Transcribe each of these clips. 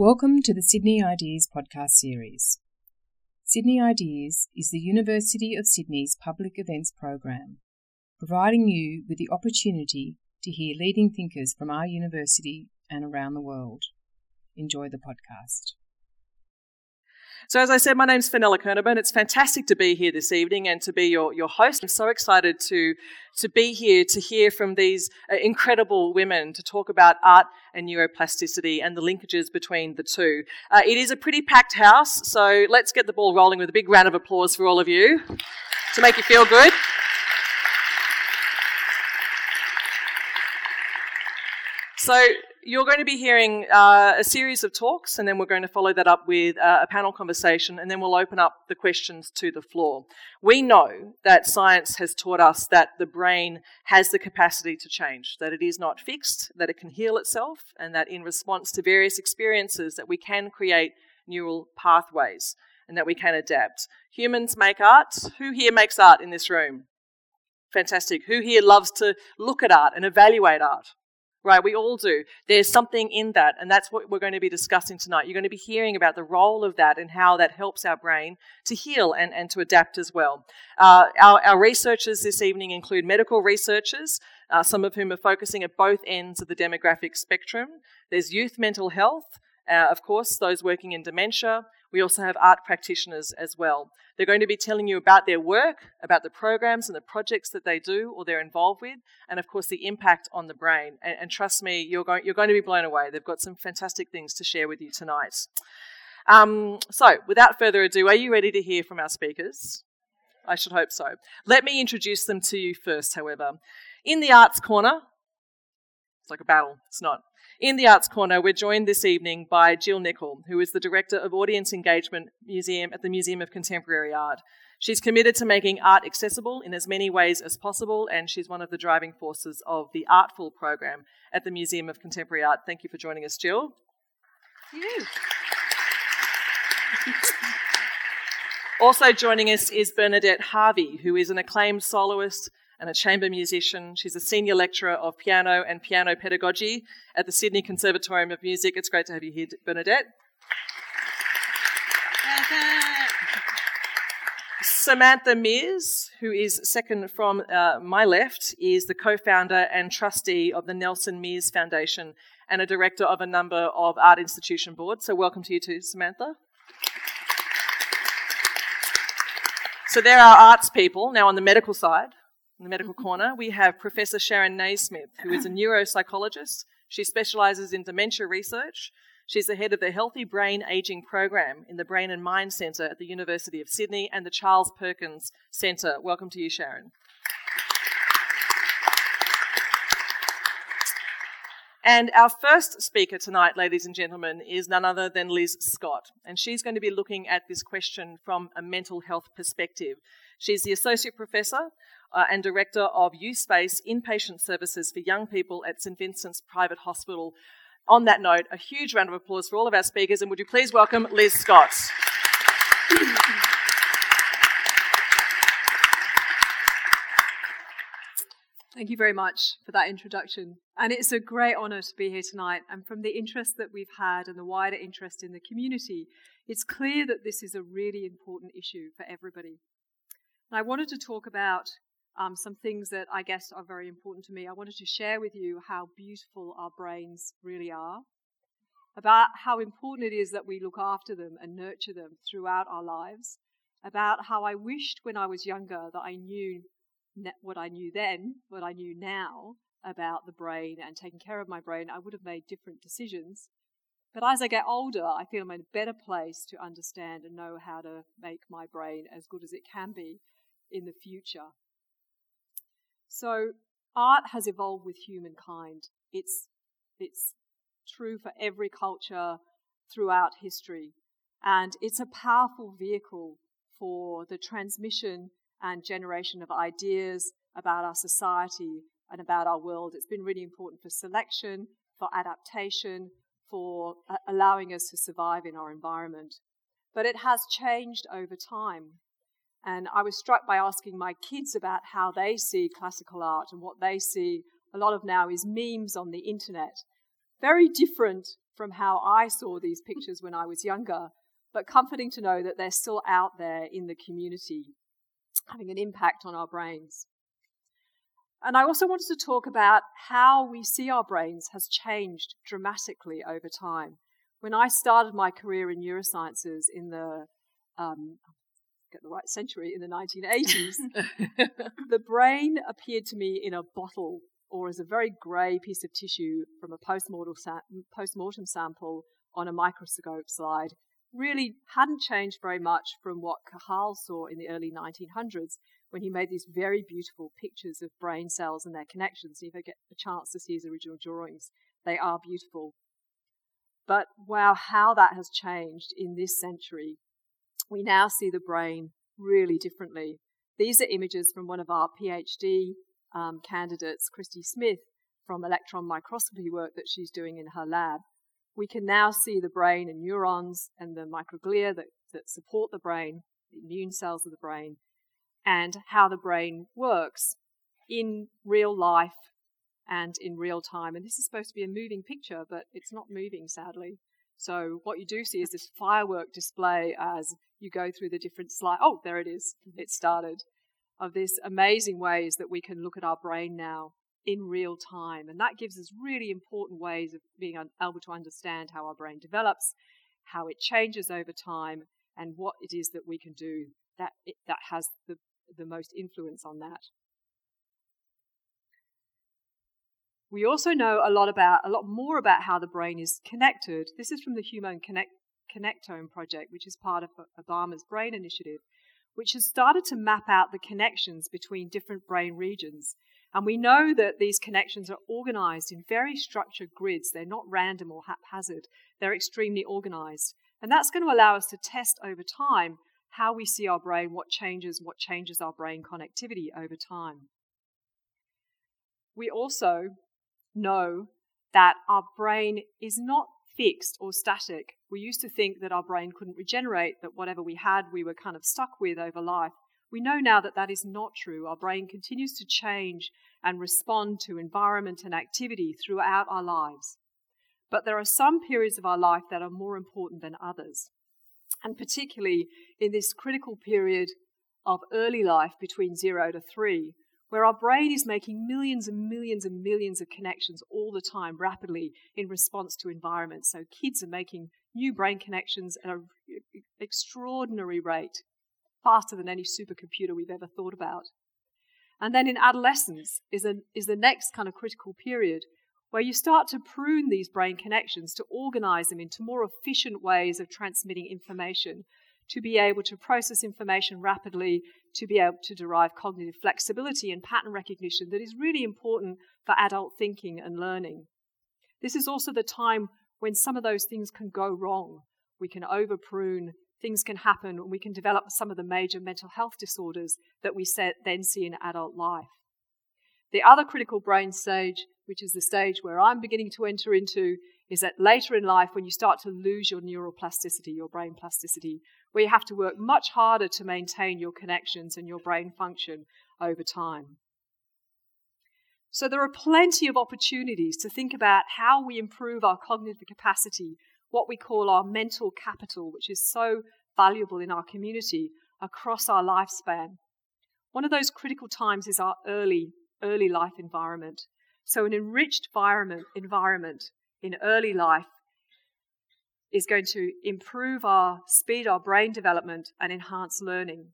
Welcome to the Sydney Ideas podcast series. Sydney Ideas is the University of Sydney's public events program, providing you with the opportunity to hear leading thinkers from our university and around the world. Enjoy the podcast. So, as I said, my name's Fenella Kernebone. It's fantastic to be here this evening and to be your, your host. I'm so excited to, to be here to hear from these uh, incredible women to talk about art and neuroplasticity and the linkages between the two. Uh, it is a pretty packed house, so let's get the ball rolling with a big round of applause for all of you to make you feel good. So, you're going to be hearing uh, a series of talks, and then we're going to follow that up with uh, a panel conversation, and then we'll open up the questions to the floor. We know that science has taught us that the brain has the capacity to change, that it is not fixed, that it can heal itself, and that in response to various experiences, that we can create neural pathways and that we can adapt. Humans make art. Who here makes art in this room? Fantastic. Who here loves to look at art and evaluate art? Right? We all do. There's something in that, and that's what we're going to be discussing tonight. You're going to be hearing about the role of that and how that helps our brain to heal and, and to adapt as well. Uh, our, our, researchers this evening include medical researchers, uh, some of whom are focusing at both ends of the demographic spectrum. There's youth mental health, uh, of course, those working in dementia. We also have art practitioners as well. They're going to be telling you about their work, about the programs and the projects that they do or they're involved with, and of course the impact on the brain. And, and trust me, you're going, you're going to be blown away. They've got some fantastic things to share with you tonight. Um, so, without further ado, are you ready to hear from our speakers? I should hope so. Let me introduce them to you first, however. In the Arts Corner, it's like a battle, it's not. In the Arts Corner, we're joined this evening by Gill Nicol, who is the Director of Audience Engagement Museum at the Museum of Contemporary Art. She's committed to making art accessible in as many ways as possible, and she's one of the driving forces of the Artful program at the Museum of Contemporary Art. Thank you for joining us, Jill. You. also joining us is Bernadette Harvey, who is an acclaimed soloist and a chamber musician. She's a senior lecturer of piano and piano pedagogy at the Sydney Conservatorium of Music. It's great to have you here, Bernadette. Samantha Meers, who is second from uh, my left, is the co founder and trustee of the Nelson Meers Foundation and a director of a number of art institution boards. So, welcome to you too, Samantha. So, there are arts people now on the medical side in the medical mm-hmm. corner, we have Professor Sharon Naismith, who is a neuropsychologist. She specializes in dementia research. She's the head of the Healthy Brain Aging Program in the Brain and Mind Centre at the University of Sydney and the Charles Perkins Centre. Welcome to you, Sharon. And our first speaker tonight, ladies and gentlemen, is none other than Liz Scott. And she's going to be looking at this question from a mental health perspective. She's the Associate Professor uh, and Director of Youth Space Inpatient Services for Young People at St Vincent's Private Hospital. On that note, a huge round of applause for all of our speakers, and would you please welcome Liz Scott? Thank you very much for that introduction. And it's a great honour to be here tonight. And from the interest that we've had and the wider interest in the community, it's clear that this is a really important issue for everybody. And I wanted to talk about um, some things that I guess are very important to me. I wanted to share with you how beautiful our brains really are, about how important it is that we look after them and nurture them throughout our lives, about how I wished when I was younger that I knew what I knew then, what I knew now about the brain and taking care of my brain, I would have made different decisions. But as I get older, I feel I'm in a better place to understand and know how to make my brain as good as it can be in the future. So, art has evolved with humankind. It's, it's true for every culture throughout history. And it's a powerful vehicle for the transmission and generation of ideas about our society and about our world. It's been really important for selection, for adaptation, for uh, allowing us to survive in our environment. But it has changed over time. And I was struck by asking my kids about how they see classical art and what they see a lot of now is memes on the internet. Very different from how I saw these pictures when I was younger, but comforting to know that they're still out there in the community, having an impact on our brains. And I also wanted to talk about how we see our brains has changed dramatically over time. When I started my career in neurosciences in the um, get the right century in the 1980s, the brain appeared to me in a bottle or as a very grey piece of tissue from a post-mortem, sa- post-mortem sample on a microscope slide really hadn't changed very much from what Cajal saw in the early 1900s when he made these very beautiful pictures of brain cells and their connections. If you get a chance to see his original drawings, they are beautiful. But wow, how that has changed in this century. We now see the brain really differently. These are images from one of our PhD um, candidates, Christy Smith, from electron microscopy work that she's doing in her lab. We can now see the brain and neurons and the microglia that, that support the brain, the immune cells of the brain, and how the brain works in real life and in real time. And this is supposed to be a moving picture, but it's not moving, sadly. So what you do see is this firework display as you go through the different slides. Oh, there it is. Mm-hmm. It started. Of this amazing ways that we can look at our brain now in real time. And that gives us really important ways of being able to understand how our brain develops, how it changes over time, and what it is that we can do that, that has the the most influence on that. We also know a lot about a lot more about how the brain is connected. This is from the Human Connect, Connectome project, which is part of Obama's Brain Initiative, which has started to map out the connections between different brain regions. And we know that these connections are organized in very structured grids. They're not random or haphazard. They're extremely organized. And that's going to allow us to test over time how we see our brain, what changes, what changes our brain connectivity over time. We also know that our brain is not fixed or static. We used to think that our brain couldn't regenerate, that whatever we had, we were kind of stuck with over life. We know now that that is not true. Our brain continues to change and respond to environment and activity throughout our lives. But there are some periods of our life that are more important than others and particularly in this critical period of early life between zero to three, where our brain is making millions and millions and millions of connections all the time rapidly in response to environment. So kids are making new brain connections at an extraordinary rate, faster than any supercomputer we've ever thought about. And then in adolescence is, a, is the next kind of critical period where you start to prune these brain connections to organize them into more efficient ways of transmitting information, to be able to process information rapidly, to be able to derive cognitive flexibility and pattern recognition that is really important for adult thinking and learning. This is also the time when some of those things can go wrong. We can over prune, things can happen, and we can develop some of the major mental health disorders that we then see in adult life. The other critical brain stage, which is the stage where I'm beginning to enter into, is that later in life when you start to lose your neuroplasticity, your brain plasticity, where you have to work much harder to maintain your connections and your brain function over time. So there are plenty of opportunities to think about how we improve our cognitive capacity, what we call our mental capital, which is so valuable in our community across our lifespan. One of those critical times is our early early life environment. So, an enriched environment, environment in early life is going to improve our speed, our brain development, and enhance learning.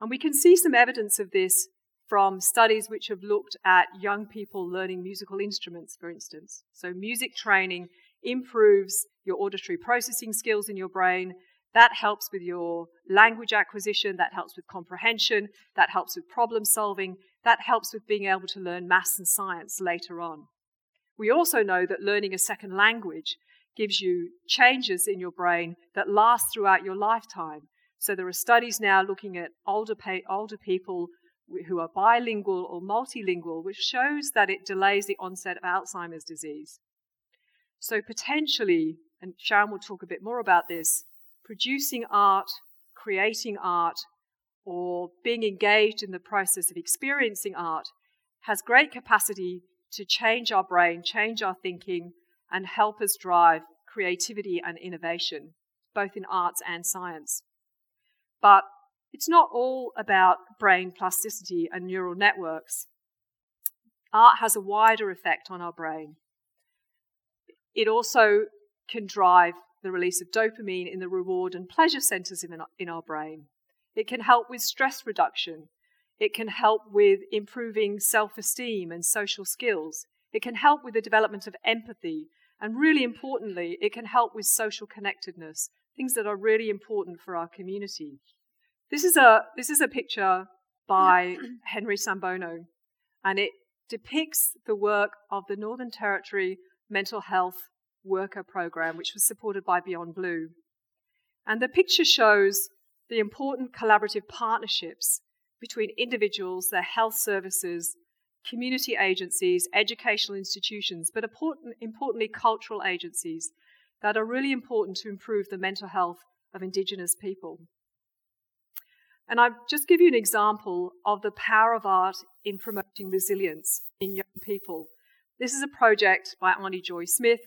And we can see some evidence of this from studies which have looked at young people learning musical instruments, for instance. So, music training improves your auditory processing skills in your brain. That helps with your language acquisition, that helps with comprehension, that helps with problem solving, that helps with being able to learn maths and science later on. We also know that learning a second language gives you changes in your brain that last throughout your lifetime. So there are studies now looking at older, older people who are bilingual or multilingual, which shows that it delays the onset of Alzheimer's disease. So potentially, and Sharon will talk a bit more about this, producing art, creating art, or being engaged in the process of experiencing art has great capacity to change our brain, change our thinking, and help us drive creativity and innovation, both in arts and science. But it's not all about brain plasticity and neural networks. Art has a wider effect on our brain. It also can drive the release of dopamine in the reward and pleasure centers in our brain. It can help with stress reduction. It can help with improving self esteem and social skills. It can help with the development of empathy. And really importantly, it can help with social connectedness, things that are really important for our community. This is a, this is a picture by Henry Sambono, and it depicts the work of the Northern Territory Mental Health Worker Program, which was supported by Beyond Blue. And the picture shows the important collaborative partnerships between individuals, their health services, community agencies, educational institutions, but important, importantly, cultural agencies that are really important to improve the mental health of Indigenous people. And I'll just give you an example of the power of art in promoting resilience in young people. This is a project by Auntie Joy Smith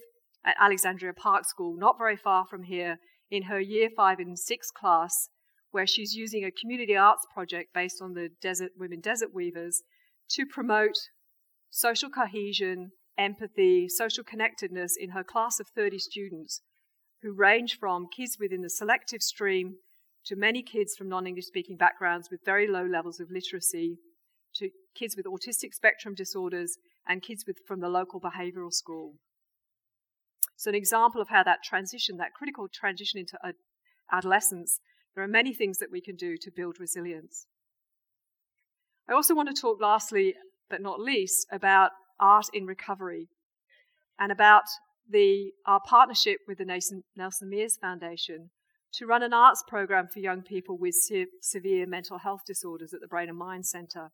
at Alexandria Park School, not very far from here, in her year five and six class, where she's using a community arts project based on the desert women desert weavers to promote social cohesion, empathy, social connectedness in her class of 30 students who range from kids within the selective stream to many kids from non English speaking backgrounds with very low levels of literacy, to kids with autistic spectrum disorders, and kids with, from the local behavioral school. So, an example of how that transition, that critical transition into adolescence, there are many things that we can do to build resilience. I also want to talk, lastly but not least, about art in recovery and about the, our partnership with the Nelson, Meers Foundation to run an arts program for young people with se- severe mental health disorders at the Brain and Mind Centre.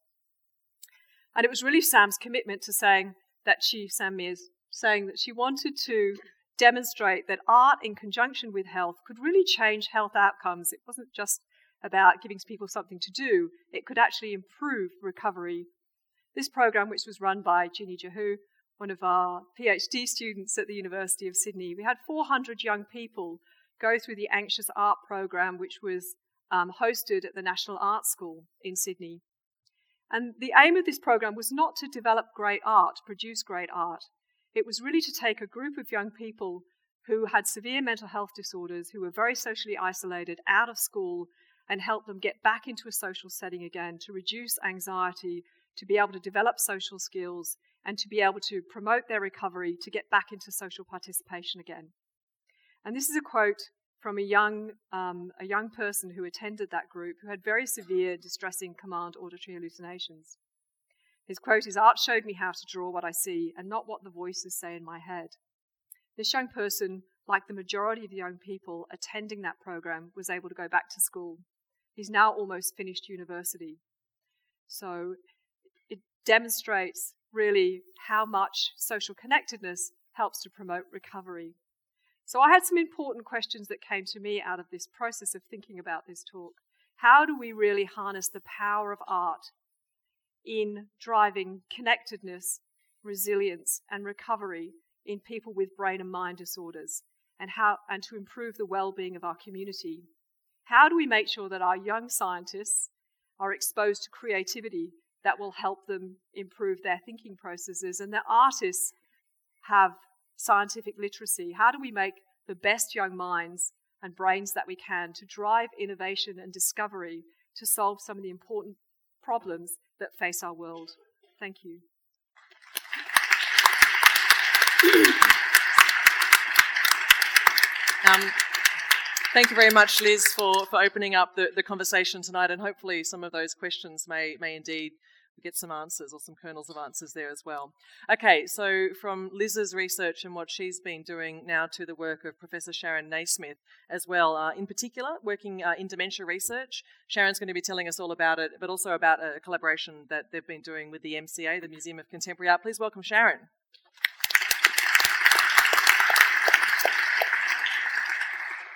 And it was really Sam's commitment to saying that she, Sam Meers, saying that she wanted to demonstrate that art in conjunction with health could really change health outcomes. It wasn't just about giving people something to do, it could actually improve recovery. This program, which was run by Ginny Jahu, one of our PhD students at the University of Sydney, we had 400 young people go through the Anxious Art program, which was um, hosted at the National Art School in Sydney. And the aim of this program was not to develop great art, produce great art. It was really to take a group of young people who had severe mental health disorders, who were very socially isolated, out of school, and help them get back into a social setting again to reduce anxiety, to be able to develop social skills, and to be able to promote their recovery to get back into social participation again. And this is a quote from a young, um, a young person who attended that group who had very severe, distressing command auditory hallucinations. His quote is Art showed me how to draw what I see and not what the voices say in my head. This young person, like the majority of the young people attending that program, was able to go back to school. He's now almost finished university. So it demonstrates really how much social connectedness helps to promote recovery. So I had some important questions that came to me out of this process of thinking about this talk. How do we really harness the power of art in driving connectedness, resilience, and recovery in people with brain and mind disorders, and how and to improve the well-being of our community? How do we make sure that our young scientists are exposed to creativity that will help them improve their thinking processes and that artists have scientific literacy? How do we make the best young minds and brains that we can to drive innovation and discovery to solve some of the important problems that face our world? Thank you. Um, thank you very much, Liz, for, for opening up the, the conversation tonight, and hopefully some of those questions may, may indeed get some answers or some kernels of answers there as well. Okay, so from Liz's research and what she's been doing now to the work of Professor Sharon Naismith as well, uh, in particular, working uh, in dementia research. Sharon's going to be telling us all about it, but also about a collaboration that they've been doing with the MCA, the Museum of Contemporary Art. Please welcome Sharon.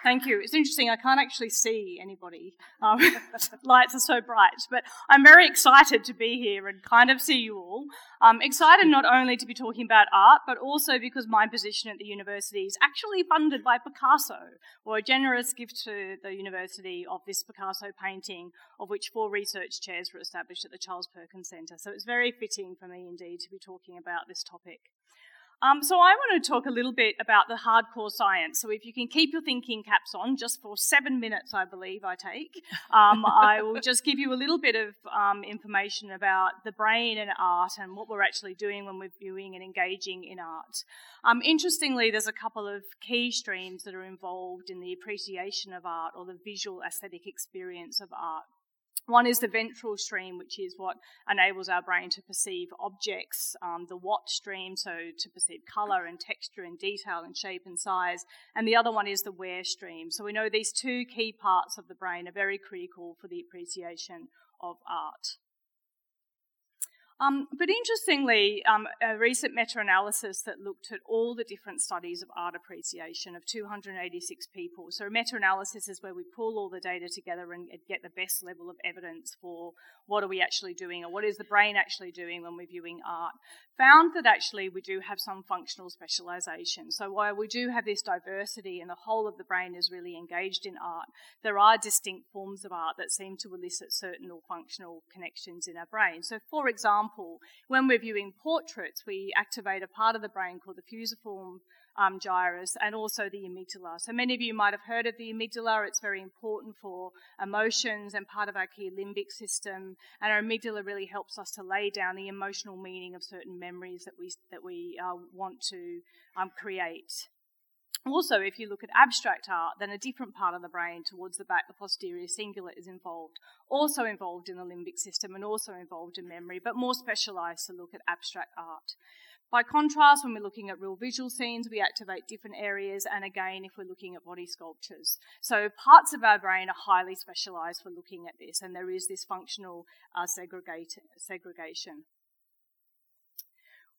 Thank you. It's interesting. I can't actually see anybody. Um, lights are so bright, but I'm very excited to be here and kind of see you all. I'm excited not only to be talking about art, but also because my position at the university is actually funded by Picasso, or a generous gift to the university of this Picasso painting, of which four research chairs were established at the Charles Perkins Centre. So it's very fitting for me indeed to be talking about this topic. Um, so I want to talk a little bit about the hardcore science. So if you can keep your thinking caps on, just for seven minutes, I believe I take, um, I will just give you a little bit of um, information about the brain and art and what we're actually doing when we're viewing and engaging in art. Um, interestingly, there's a couple of key streams that are involved in the appreciation of art or the visual aesthetic experience of art. One is the ventral stream, which is what enables our brain to perceive objects, um, the what stream, so to perceive colour and texture and detail and shape and size. And the other one is the where stream. So we know these two key parts of the brain are very critical for the appreciation of art. Um, but interestingly, um, a recent meta analysis that looked at all the different studies of art appreciation of 286 people. So, a meta analysis is where we pull all the data together and get the best level of evidence for what are we actually doing or what is the brain actually doing when we're viewing art. Found that actually we do have some functional specialization. So, while we do have this diversity and the whole of the brain is really engaged in art, there are distinct forms of art that seem to elicit certain or functional connections in our brain. So, for example, example, when we're viewing portraits, we activate a part of the brain called the fusiform um, gyrus and also the amygdala. So many of you might have heard of the amygdala. It's very important for emotions and part of our key limbic system. And our amygdala really helps us to lay down the emotional meaning of certain memories that we that we uh, want to um, create. Also, if you look at abstract art, then a different part of the brain towards the back, the posterior cingulate, is involved. Also involved in the limbic system and also involved in memory, but more specialised to look at abstract art. By contrast, when we're looking at real visual scenes, we activate different areas, and again, if we're looking at body sculptures. So, parts of our brain are highly specialised for looking at this, and there is this functional uh, segregation.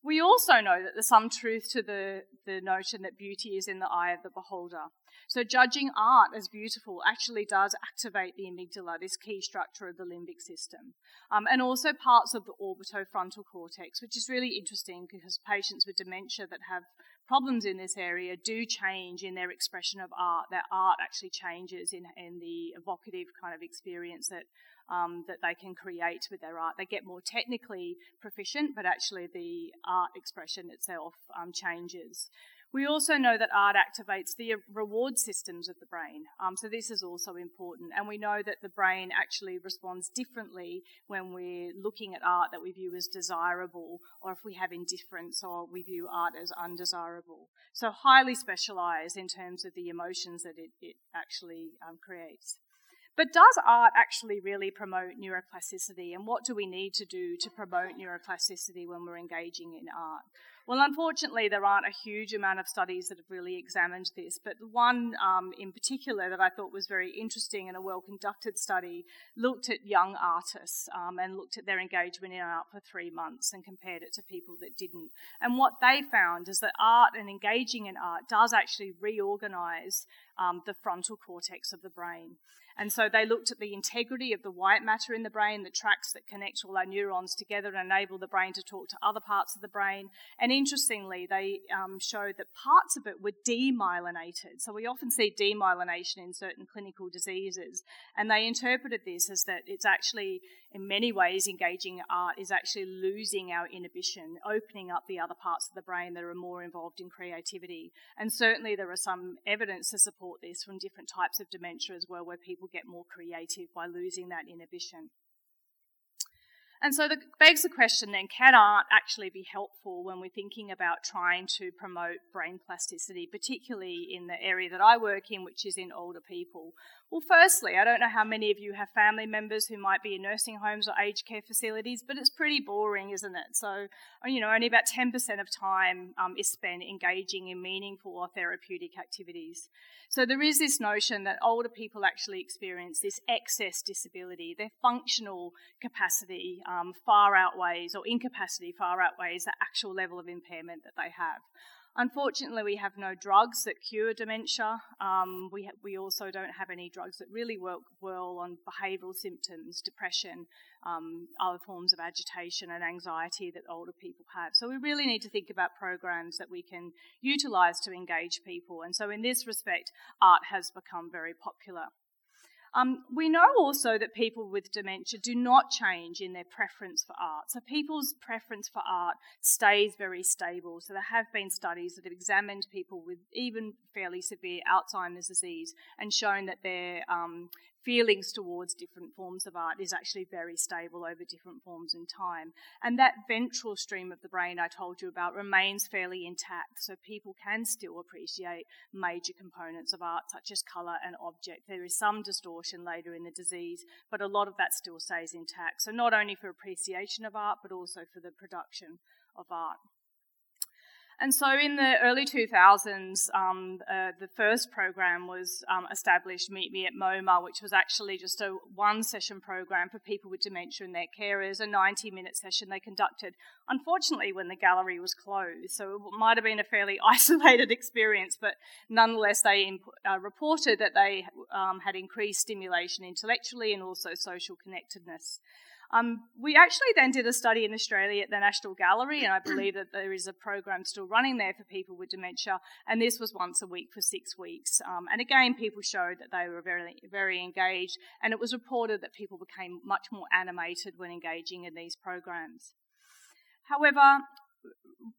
We also know that there's some truth to the, the notion that beauty is in the eye of the beholder. So, judging art as beautiful actually does activate the amygdala, this key structure of the limbic system, um, and also parts of the orbitofrontal cortex, which is really interesting because patients with dementia that have problems in this area do change in their expression of art. Their art actually changes in, in the evocative kind of experience that um, that they can create with their art. They get more technically proficient, but actually the art expression itself um, changes. We also know that art activates the reward systems of the brain. Um, so, this is also important. And we know that the brain actually responds differently when we're looking at art that we view as desirable, or if we have indifference, or we view art as undesirable. So, highly specialized in terms of the emotions that it, it actually um, creates. But does art actually really promote neuroplasticity? And what do we need to do to promote neuroplasticity when we're engaging in art? Well, unfortunately, there aren't a huge amount of studies that have really examined this, but one um, in particular that I thought was very interesting and a well conducted study looked at young artists um, and looked at their engagement in art for three months and compared it to people that didn't. And what they found is that art and engaging in art does actually reorganize um, the frontal cortex of the brain. And so they looked at the integrity of the white matter in the brain, the tracks that connect all our neurons together and enable the brain to talk to other parts of the brain. And interestingly, they um, showed that parts of it were demyelinated. So we often see demyelination in certain clinical diseases. And they interpreted this as that it's actually, in many ways, engaging art is actually losing our inhibition, opening up the other parts of the brain that are more involved in creativity. And certainly there are some evidence to support this from different types of dementia as well, where people get more creative by losing that inhibition. And so that begs the question then can art actually be helpful when we're thinking about trying to promote brain plasticity, particularly in the area that I work in, which is in older people? Well, firstly, I don't know how many of you have family members who might be in nursing homes or aged care facilities, but it's pretty boring, isn't it? So, you know, only about 10% of time um, is spent engaging in meaningful or therapeutic activities. So there is this notion that older people actually experience this excess disability. Their functional capacity um, far outweighs, or incapacity far outweighs, the actual level of impairment that they have. Unfortunately, we have no drugs that cure dementia. Um, we, ha- we also don't have any drugs that really work well on behavioural symptoms, depression, um, other forms of agitation and anxiety that older people have. So we really need to think about programs that we can utilise to engage people. And so, in this respect, art has become very popular. Um, we know also that people with dementia do not change in their preference for art. So people's preference for art stays very stable. So there have been studies that have examined people with even fairly severe Alzheimer's disease and shown that their um, feelings towards different forms of art is actually very stable over different forms in time. And that ventral stream of the brain I told you about remains fairly intact, so people can still appreciate major components of art, such as colour and object. There is some distortion later in the disease, but a lot of that still stays intact. So, not only for appreciation of art, but also for the production of art. And so in the early 2000s, um, uh, the first program was um, established, Meet Me at MoMA, which was actually just a one session program for people with dementia and their carers, a 90 minute session they conducted, unfortunately, when the gallery was closed. So it might have been a fairly isolated experience, but nonetheless, they uh, reported that they um, had increased stimulation intellectually and also social connectedness. Um, we actually then did a study in Australia at the National Gallery, and I believe that there is a program still running there for people with dementia, and this was once a week for six weeks. Um, and again, people showed that they were very, very engaged, and it was reported that people became much more animated when engaging in these programs. However,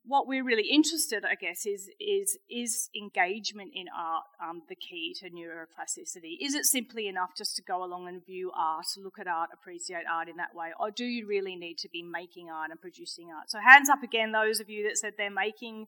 what we're really interested, I guess, is is is engagement in art um, the key to neuroplasticity? Is it simply enough just to go along and view art, look at art, appreciate art in that way, or do you really need to be making art and producing art? So, hands up again, those of you that said they're making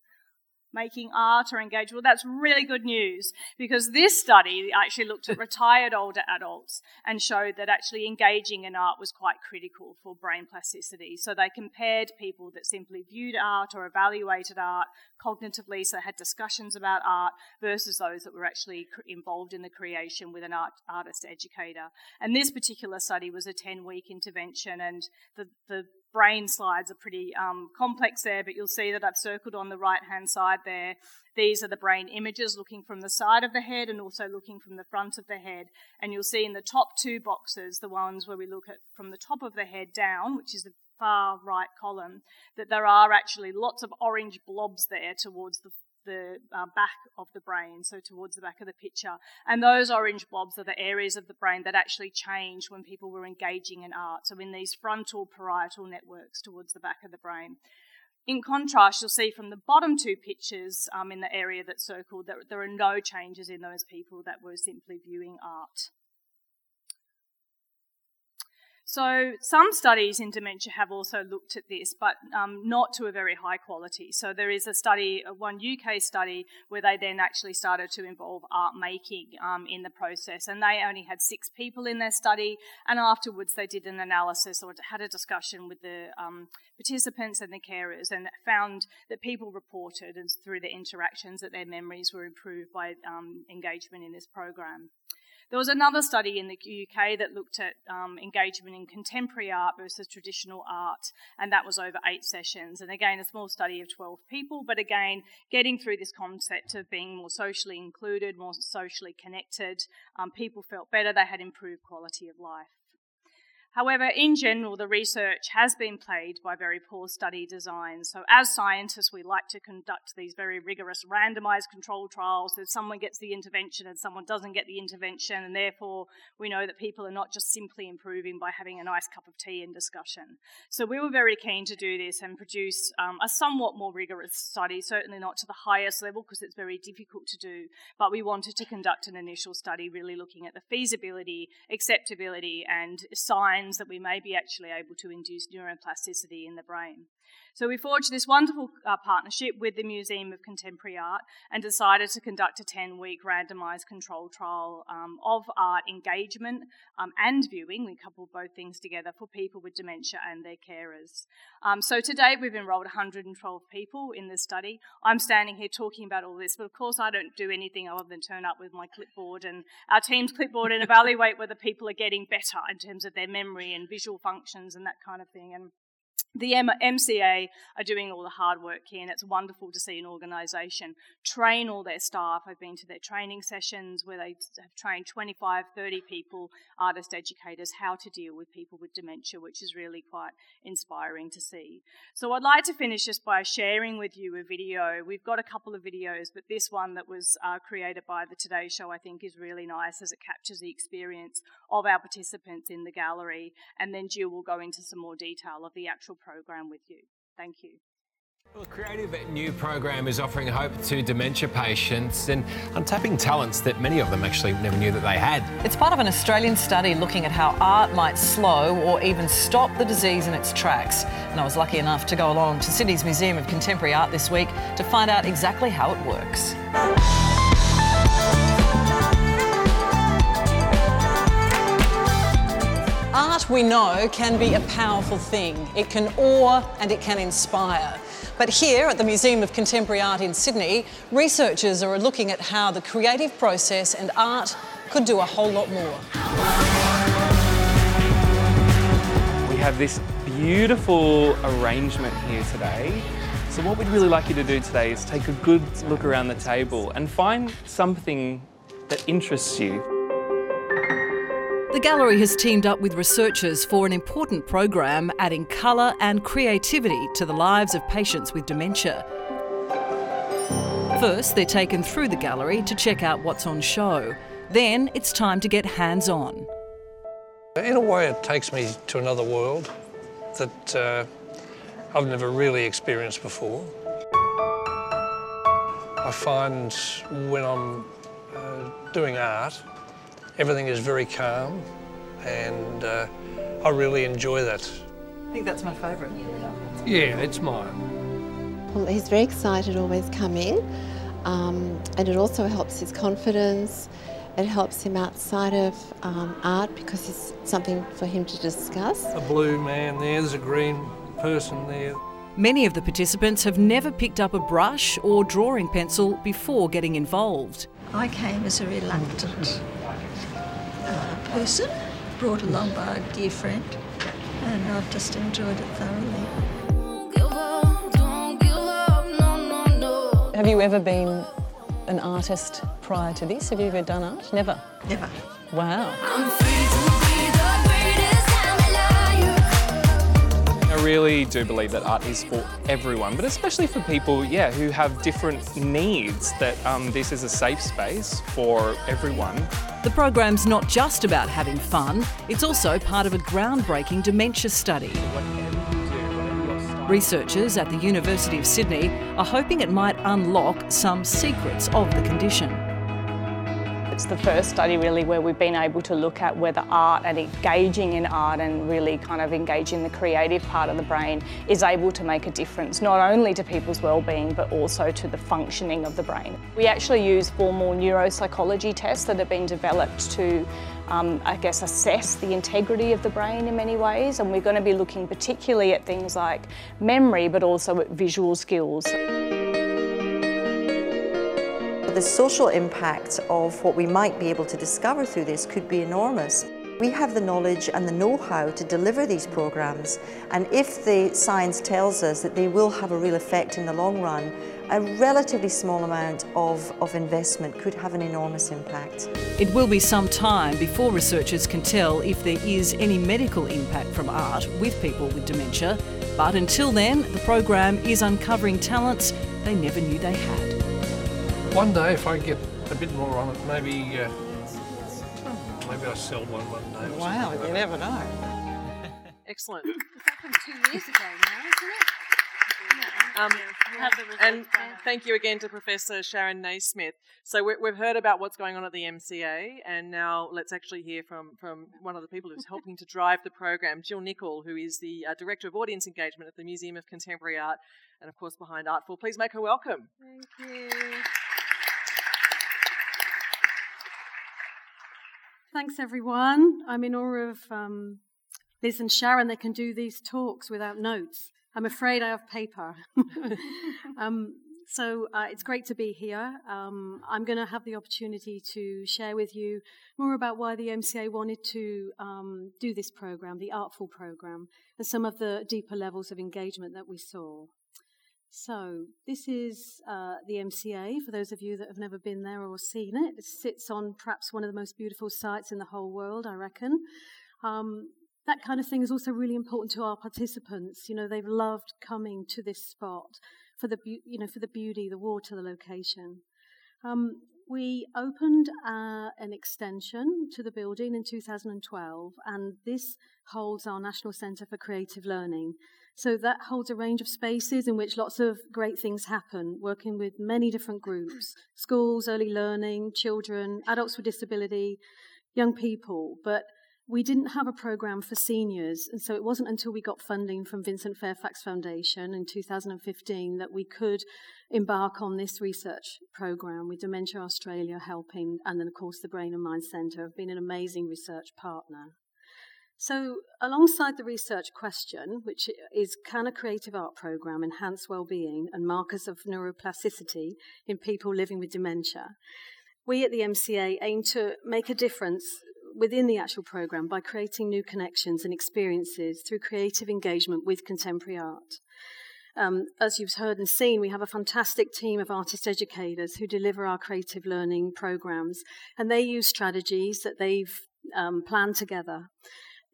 making art or engage. Well, that's really good news because this study actually looked at retired older adults and showed that actually engaging in art was quite critical for brain plasticity. So they compared people that simply viewed art or evaluated art cognitively, so had discussions about art, versus those that were actually involved in the creation with an art, artist educator. And this particular study was a 10 week intervention, and the, the brain slides are pretty um, complex there, but you'll see that I've circled on the right hand side there. These are the brain images looking from the side of the head and also looking from the front of the head. And you'll see in the top two boxes, the ones where we look at from the top of the head down, which is the far right column, that there are actually lots of orange blobs there towards the the uh, back of the brain, so towards the back of the picture. And those orange blobs are the areas of the brain that actually changed when people were engaging in art, so in these frontal parietal networks towards the back of the brain. In contrast, you'll see from the bottom two pictures um, in the area that's circled that there are no changes in those people that were simply viewing art. So, some studies in dementia have also looked at this, but um, not to a very high quality. So, there is a study, uh, one UK study, where they then actually started to involve art making um, in the process, and they only had six people in their study. And afterwards, they did an analysis or had a discussion with the um, participants and the carers, and found that people reported, and through the interactions, that their memories were improved by um, engagement in this program. There was another study in the UK that looked at um, engagement in contemporary art versus traditional art, and that was over eight sessions. And again, a small study of 12 people, but again, getting through this concept of being more socially included, more socially connected, um, people felt better, they had improved quality of life. However, in general, the research has been plagued by very poor study design. So, as scientists, we like to conduct these very rigorous randomized control trials. So, someone gets the intervention and someone doesn't get the intervention, and therefore we know that people are not just simply improving by having a nice cup of tea and discussion. So, we were very keen to do this and produce um, a somewhat more rigorous study, certainly not to the highest level because it's very difficult to do, but we wanted to conduct an initial study really looking at the feasibility, acceptability, and signs that we may be actually able to induce neuroplasticity in the brain. So we forged this wonderful uh, partnership with the Museum of Contemporary Art and decided to conduct a 10 week randomised control trial um, of art engagement um, and viewing. We coupled both things together for people with dementia and their carers. Um, so to date, we've enrolled 112 people in this study. I'm standing here talking about all this, but of course, I don't do anything other than turn up with my clipboard and our team's clipboard and evaluate whether people are getting better in terms of their memory and visual functions and that kind of thing. And the MCA are doing all the hard work here, and it's wonderful to see an organisation train all their staff. I've been to their training sessions where they have trained 25, 30 people, artist educators, how to deal with people with dementia, which is really quite inspiring to see. So I'd like to finish just by sharing with you a video. We've got a couple of videos, but this one that was uh, created by the Today Show I think is really nice as it captures the experience of our participants in the gallery, and then Gill will go into some more detail of the actual program with you. Thank you. Well, the creative new program is offering hope to dementia patients and untapping talents that many of them actually never knew that they had. It's part of an Australian study looking at how art might slow or even stop the disease in its tracks. And I was lucky enough to go along to Sydney's Museum of Contemporary Art this week to find out exactly how it works. Art, we know, can be a powerful thing. It can awe and it can inspire. But here at the Museum of Contemporary Art in Sydney, researchers are looking at how the creative process and art could do a whole lot more. We have this beautiful arrangement here today. So what we'd really like you to do today is take a good look around the table and find something that interests you. The gallery has teamed up with researchers for an important program adding colour and creativity to the lives of patients with dementia. First, they're taken through the gallery to check out what's on show. Then it's time to get hands on. In a way, it takes me to another world that uh, I've never really experienced before. I find when I'm uh, doing art, Everything is very calm and uh, I really enjoy that. I think that's my favourite. Yeah, it's mine. Well, he's very excited always coming um, and it also helps his confidence. It helps him outside of um, art because it's something for him to discuss. A blue man there, there's a green person there. Many of the participants have never picked up a brush or drawing pencil before getting involved. I came as a reluctant person, brought along by a dear friend, and I've just enjoyed it thoroughly. Have you ever been an artist prior to this? Have you ever done art? Never? Never. Wow. Really do believe that art is for everyone, but especially for people, yeah, who have different needs, that um, this is a safe space for everyone. The program's not just about having fun, it's also part of a groundbreaking dementia study. Researchers at the University of Sydney are hoping it might unlock some secrets of the condition. It's the first study really where we've been able to look at whether art and engaging in art and really kind of engaging the creative part of the brain is able to make a difference, not only to people's well-being but also to the functioning of the brain. We actually use formal neuropsychology tests that have been developed to um, I guess, assess the integrity of the brain in many ways. And we're going to be looking particularly at things like memory, but also at visual skills the social impact of what we might be able to discover through this could be enormous. We have the knowledge and the know-how to deliver these programs and if the science tells us that they will have a real effect in the long run, a relatively small amount of, of investment could have an enormous impact. It will be some time before researchers can tell if there is any medical impact from art with people with dementia, but until then, the program is uncovering talents they never knew they had. One day, if I get a bit more on it, maybe uh, maybe I'll sell one one day. Wow, you never know. Excellent. That from two years ago now, isn't it? Um, and thank you again to Professor Sharon Naismith. So we, have heard about what's going on at the MCA, and now let's actually hear from, from one of the people who's helping to drive the program, Gill Nicol, who is the uh, Director of Audience Engagement at the Museum of Contemporary Art, and of course behind Artful. Please make her welcome. Thank you. Thanks, everyone. I'm in awe of um, Liz and Sharon They can do these talks without notes. I'm afraid I have paper. um, So uh, it's great to be here. Um, I'm going to have the opportunity to share with you more about why the MCA wanted to um, do this program, the Artful program, and some of the deeper levels of engagement that we saw. So this is uh, the MCA. For those of you that have never been there or seen it, it sits on perhaps one of the most beautiful sites in the whole world, I reckon. Um, that kind of thing is also really important to our participants. You know, they've loved coming to this spot for the you know for the beauty, the water, the location. Um, we opened uh, an extension to the building in 2012, and this holds our National Centre for Creative Learning. So that holds a range of spaces in which lots of great things happen, working with many different groups schools, early learning, children, adults with disability, young people. But we didn't have a program for seniors, and so it wasn't until we got funding from Vincent Fairfax Foundation in 2015 that we could embark on this research program with Dementia Australia helping, and then, of course, the Brain and Mind Centre have been an amazing research partner. So, alongside the research question, which is can a creative art program enhance well-being and markers of neuroplasticity in people living with dementia? We at the MCA aim to make a difference within the actual program by creating new connections and experiences through creative engagement with contemporary art. Um, as you've heard and seen, we have a fantastic team of artist educators who deliver our creative learning programs, and they use strategies that they've um, planned together.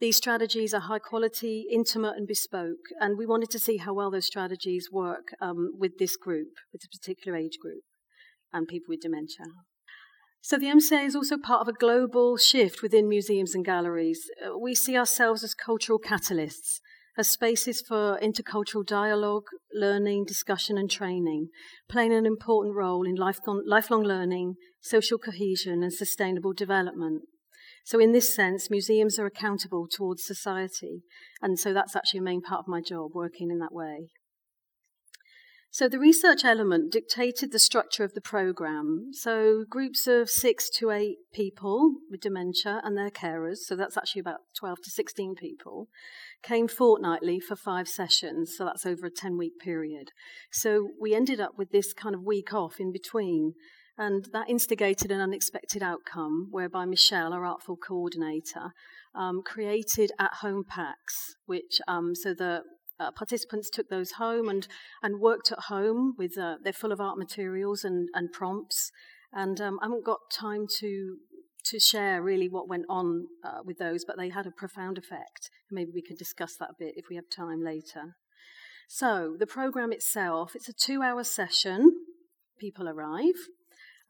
These strategies are high quality, intimate, and bespoke, and we wanted to see how well those strategies work um, with this group, with a particular age group, and people with dementia. So the MCA is also part of a global shift within museums and galleries. Uh, we see ourselves as cultural catalysts, as spaces for intercultural dialogue, learning, discussion, and training, playing an important role in lifelong learning, social cohesion, and sustainable development. So, in this sense, museums are accountable towards society, and so that's actually a main part of my job, working in that way. So the research element dictated the structure of the program. So groups of six to eight people with dementia and their carers, so that's actually about 12 to 16 people, came fortnightly for five sessions, so that's over a 10 week period. So we ended up with this kind of week off in between. And that instigated an unexpected outcome whereby Michelle, our artful coordinator, um, created at home packs, which, um, so the uh, participants took those home and, and worked at home with uh, they're full of art materials and, and prompts. And um, I haven't got time to to share really what went on uh, with those but they had a profound effect. Maybe we can discuss that a bit if we have time later. So the program itself it's a two hour session. People arrive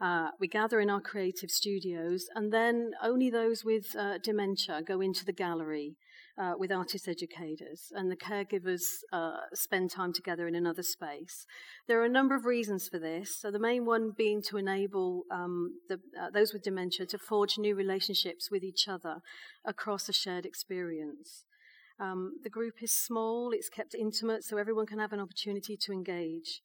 uh, we gather in our creative studios, and then only those with uh, dementia go into the gallery uh, with artist educators, and the caregivers uh, spend time together in another space. There are a number of reasons for this. So the main one being to enable um, the, uh, those with dementia to forge new relationships with each other across a shared experience. Um, the group is small, it's kept intimate, so everyone can have an opportunity to engage.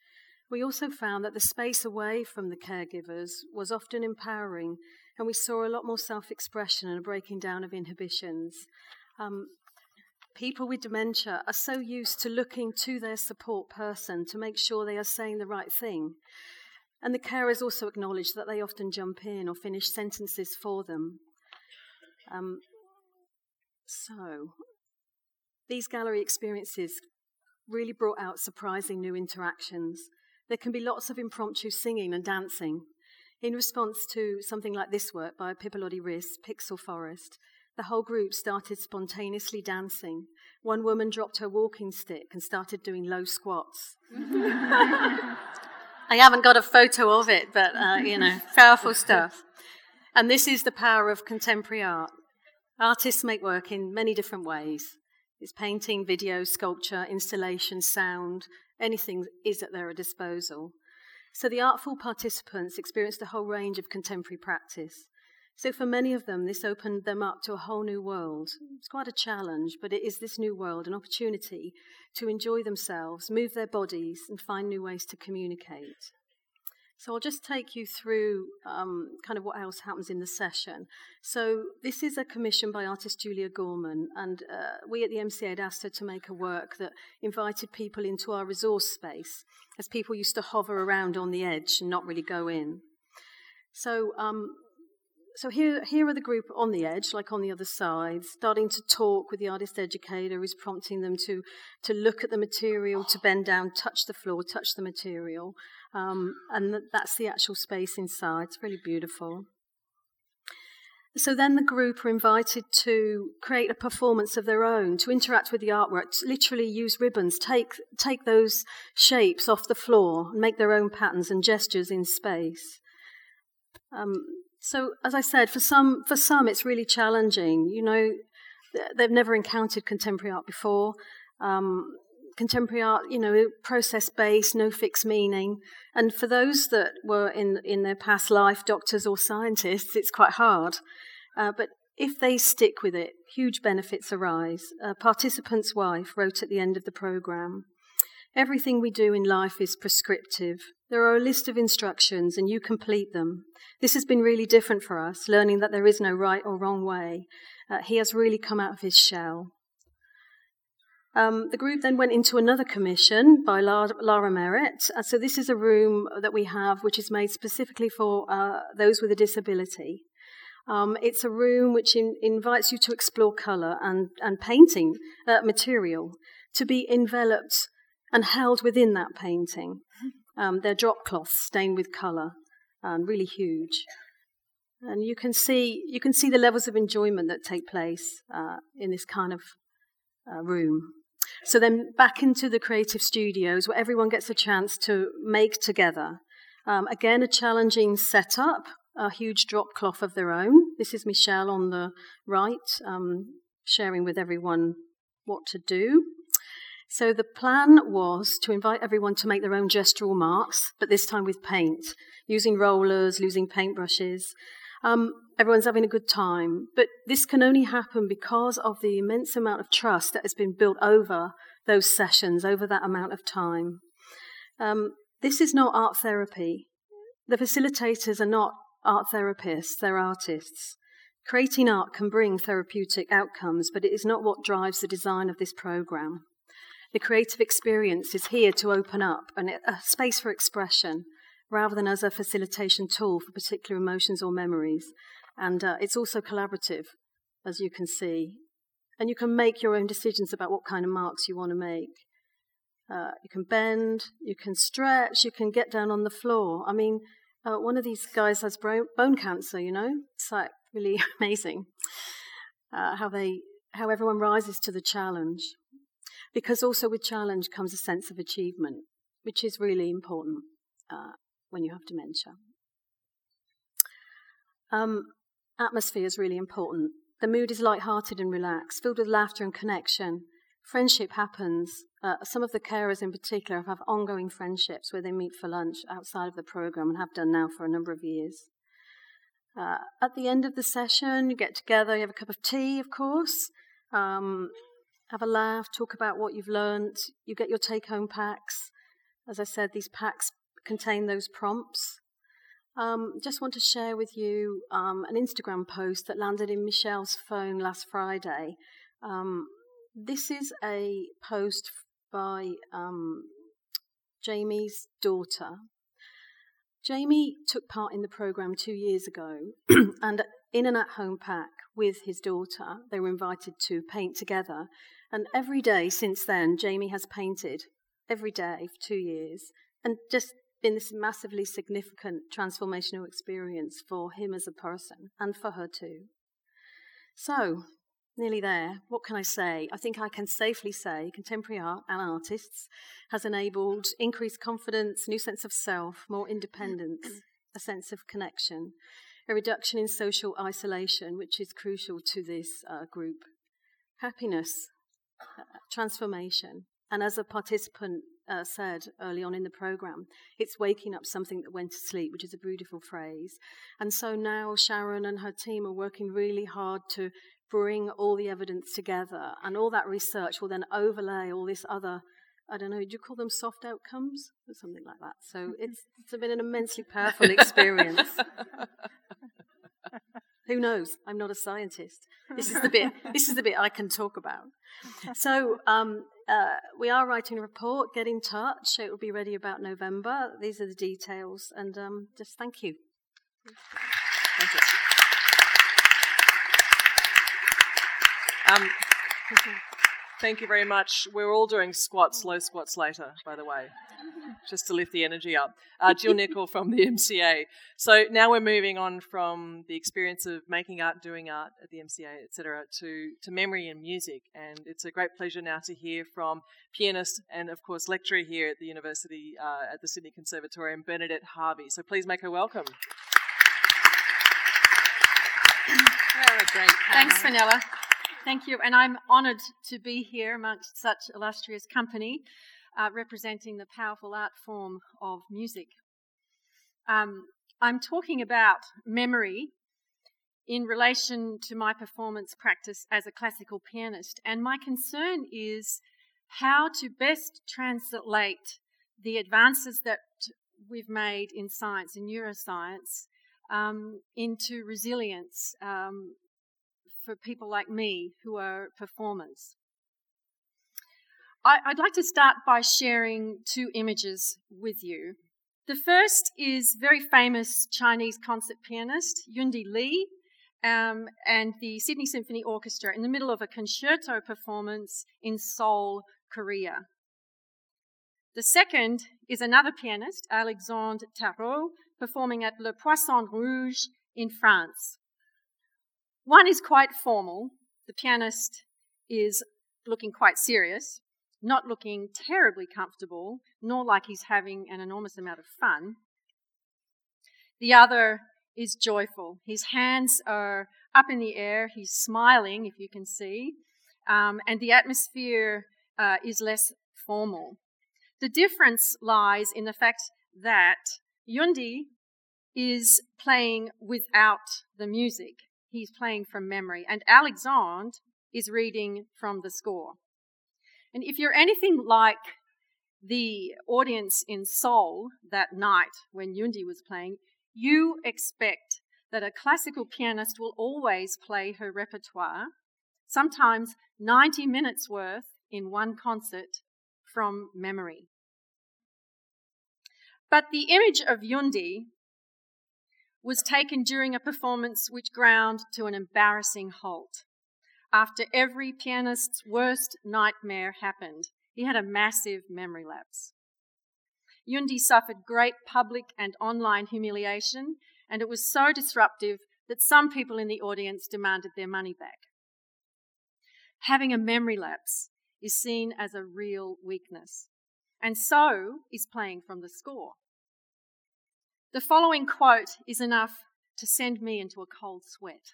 We also found that the space away from the caregivers was often empowering, and we saw a lot more self expression and a breaking down of inhibitions. Um, people with dementia are so used to looking to their support person to make sure they are saying the right thing. And the carers also acknowledge that they often jump in or finish sentences for them. Um, so, these gallery experiences really brought out surprising new interactions. There can be lots of impromptu singing and dancing. In response to something like this work by Pipilotti Rist, Pixel Forest, the whole group started spontaneously dancing. One woman dropped her walking stick and started doing low squats. I haven't got a photo of it, but uh, you know, powerful stuff. And this is the power of contemporary art. Artists make work in many different ways. It's painting, video, sculpture, installation, sound, anything is at their disposal. So the artful participants experienced a whole range of contemporary practice. So, for many of them, this opened them up to a whole new world. It's quite a challenge, but it is this new world an opportunity to enjoy themselves, move their bodies, and find new ways to communicate. So I'll just take you through um, kind of what else happens in the session. So this is a commission by artist Julia Gorman, and uh, we at the MCA had asked her to make a work that invited people into our resource space, as people used to hover around on the edge and not really go in. So um, so here, here are the group on the edge, like on the other side, starting to talk with the artist educator who's prompting them to, to look at the material, to bend down, touch the floor, touch the material. Um, and that's the actual space inside. It's really beautiful. So then the group are invited to create a performance of their own, to interact with the artwork, to literally use ribbons, take, take those shapes off the floor, and make their own patterns and gestures in space. Um, so, as I said, for some, for some, it's really challenging. You know, they've never encountered contemporary art before. Um, contemporary art, you know, process based, no fixed meaning. And for those that were in in their past life doctors or scientists, it's quite hard. Uh, but if they stick with it, huge benefits arise. A participant's wife wrote at the end of the program. Everything we do in life is prescriptive. There are a list of instructions and you complete them. This has been really different for us, learning that there is no right or wrong way. Uh, he has really come out of his shell. Um, the group then went into another commission by Lara Merrett. Uh, so, this is a room that we have which is made specifically for uh, those with a disability. Um, it's a room which in, invites you to explore colour and, and painting uh, material, to be enveloped and held within that painting. Um, they're drop cloths stained with colour, and really huge. And you can see you can see the levels of enjoyment that take place uh, in this kind of uh, room. So then back into the creative studios where everyone gets a chance to make together. Um, again, a challenging setup, a huge drop cloth of their own. This is Michelle on the right, um, sharing with everyone what to do. So the plan was to invite everyone to make their own gestural marks, but this time with paint, using rollers, using paintbrushes. Um, everyone's having a good time, but this can only happen because of the immense amount of trust that has been built over those sessions, over that amount of time. Um, this is not art therapy. The facilitators are not art therapists, they're artists. Creating art can bring therapeutic outcomes, but it is not what drives the design of this program. The creative experience is here to open up and a space for expression rather than as a facilitation tool for particular emotions or memories. And uh, it's also collaborative, as you can see. And you can make your own decisions about what kind of marks you want to make. Uh, you can bend, you can stretch, you can get down on the floor. I mean, uh, one of these guys has bone cancer, you know? It's like really amazing uh, how they, how everyone rises to the challenge because also with challenge comes a sense of achievement, which is really important uh, when you have dementia. Um, atmosphere is really important. The mood is light-hearted and relaxed, filled with laughter and connection. Friendship happens. Uh, some of the carers in particular have ongoing friendships where they meet for lunch outside of the program and have done now for a number of years. Uh, at the end of the session, you get together, you have a cup of tea, of course. Um, have a laugh, talk about what you've learned. You get your take home packs. As I said, these packs contain those prompts. Um, just want to share with you um, an Instagram post that landed in Michelle's phone last Friday. Um, this is a post by um, Jamie's daughter. Jamie took part in the program two years ago, and in an at home pack with his daughter, they were invited to paint together and every day since then, Jamie has painted every day for two years and just been this massively significant transformational experience for him as a person and for her too. So, nearly there. What can I say? I think I can safely say contemporary art and artists has enabled increased confidence, new sense of self, more independence, a sense of connection, a reduction in social isolation, which is crucial to this uh, group, happiness, transformation. And as a participant uh, said early on in the program, it's waking up something that went to sleep, which is a beautiful phrase. And so now Sharon and her team are working really hard to bring all the evidence together, and all that research will then overlay all this other I don't know, do you call them soft outcomes or something like that? So it's it's been an immensely powerful experience. Who knows? I'm not a scientist. This is the bit. This is the bit I can talk about. So um, uh, we are writing a report. Get in touch. It will be ready about November. These are the details, and um, just thank you. Thank you. Um, thank you very much. We're all doing squats, low squats later, by the way, just to lift the energy up. Uh, Gill Nicol from the MCA. So now we're moving on from the experience of making art, doing art at the MCA, etc., to to memory and music. And it's a great pleasure now to hear from pianist and, of course, lecturer here at the University uh, at the Sydney Conservatorium, Bernadette Harvey. So please make her welcome. Very great. Thanks, Fenella. Thank you. And I'm honoured to be here amongst such illustrious company uh, representing the powerful art form of music. Um, I'm talking about memory in relation to my performance practice as a classical pianist. And my concern is how to best translate the advances that we've made in science, in neuroscience, um, into resilience um, for people like me who are performers. I, would like to start by sharing two images with you. The first is very famous Chinese concert pianist Yundi Li um, and the Sydney Symphony Orchestra in the middle of a concerto performance in Seoul, Korea. The second is another pianist, Alexandre Tharaud, performing at Le Poisson Rouge in France. One is quite formal. The pianist is looking quite serious, not looking terribly comfortable, nor like he's having an enormous amount of fun. The other is joyful. His hands are up in the air, he's smiling, if you can see, um, and the atmosphere uh, is less formal. The difference lies in the fact that Yundi is playing without the music he's playing from memory, and Alexandre is reading from the score. And if you're anything like the audience in Seoul that night when Yundi was playing, you expect that a classical pianist will always play her repertoire, sometimes 90 minutes worth in one concert from memory. But the image of Yundi was taken during a performance which ground to an embarrassing halt. After every pianist's worst nightmare happened, he had a massive memory lapse. Yundi suffered great public and online humiliation, and it was so disruptive that some people in the audience demanded their money back. Having a memory lapse is seen as a real weakness, and so is playing from the score. The following quote is enough to send me into a cold sweat,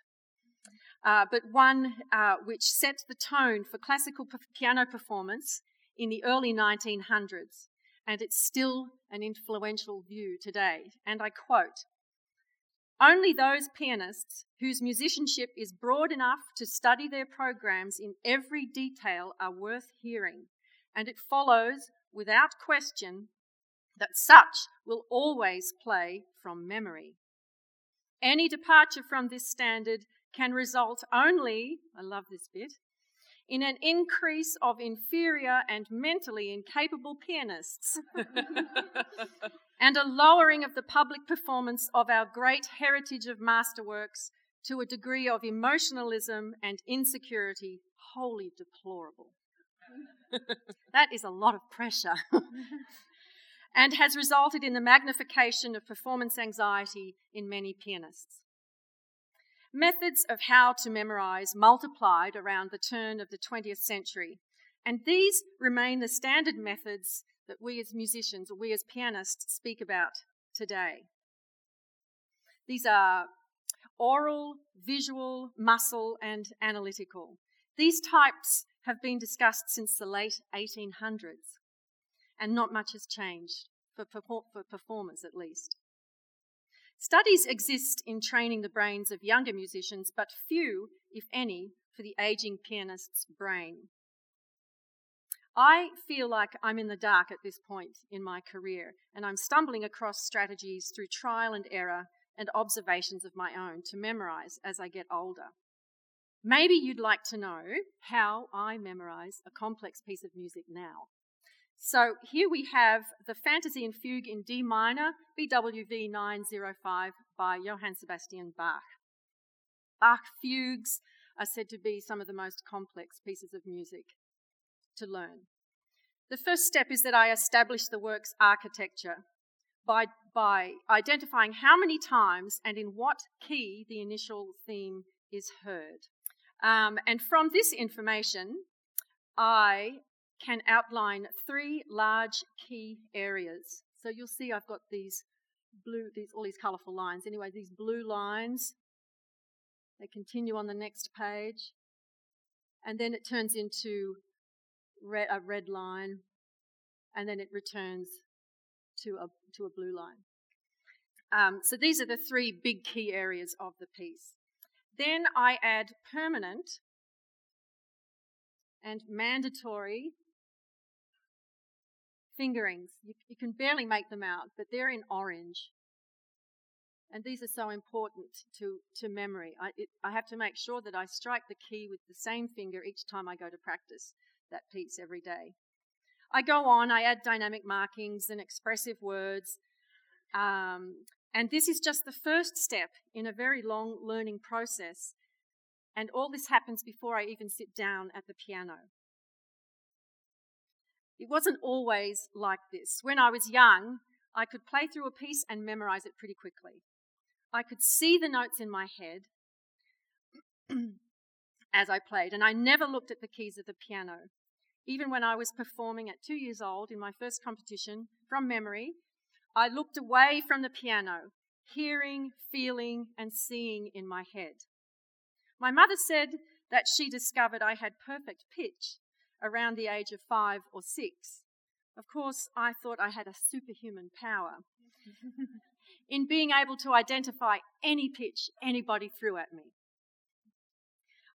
uh, but one uh, which set the tone for classical piano performance in the early 1900s, and it's still an influential view today. And I quote Only those pianists whose musicianship is broad enough to study their programs in every detail are worth hearing, and it follows without question that such will always play from memory. Any departure from this standard can result only, I love this bit, in an increase of inferior and mentally incapable pianists, and a lowering of the public performance of our great heritage of masterworks to a degree of emotionalism and insecurity wholly deplorable. that is a lot of pressure and has resulted in the magnification of performance anxiety in many pianists. Methods of how to memorize multiplied around the turn of the 20th century, and these remain the standard methods that we as musicians or we as pianists speak about today. These are aural, visual, muscle, and analytical. These types have been discussed since the late 1800s and not much has changed, for, for performers at least. Studies exist in training the brains of younger musicians, but few, if any, for the aging pianist's brain. I feel like I'm in the dark at this point in my career, and I'm stumbling across strategies through trial and error and observations of my own to memorize as I get older. Maybe you'd like to know how I memorize a complex piece of music now. So here we have the Fantasy and Fugue in D minor, BWV 905 by Johann Sebastian Bach. Bach fugues are said to be some of the most complex pieces of music to learn. The first step is that I establish the work's architecture by, by identifying how many times and in what key the initial theme is heard. Um, and from this information, I can outline three large key areas. So you'll see I've got these blue, these all these colourful lines. Anyway, these blue lines, they continue on the next page, and then it turns into red, a red line, and then it returns to a to a blue line. Um, so these are the three big key areas of the piece. Then I add permanent and mandatory fingerings. You, you, can barely make them out, but they're in orange. And these are so important to, to memory. I, it, I have to make sure that I strike the key with the same finger each time I go to practice that piece every day. I go on, I add dynamic markings and expressive words. Um, and this is just the first step in a very long learning process. And all this happens before I even sit down at the piano. It wasn't always like this. When I was young, I could play through a piece and memorize it pretty quickly. I could see the notes in my head as I played, and I never looked at the keys of the piano. Even when I was performing at two years old in my first competition from memory, I looked away from the piano, hearing, feeling, and seeing in my head. My mother said that she discovered I had perfect pitch around the age of five or six. Of course, I thought I had a superhuman power in being able to identify any pitch anybody threw at me.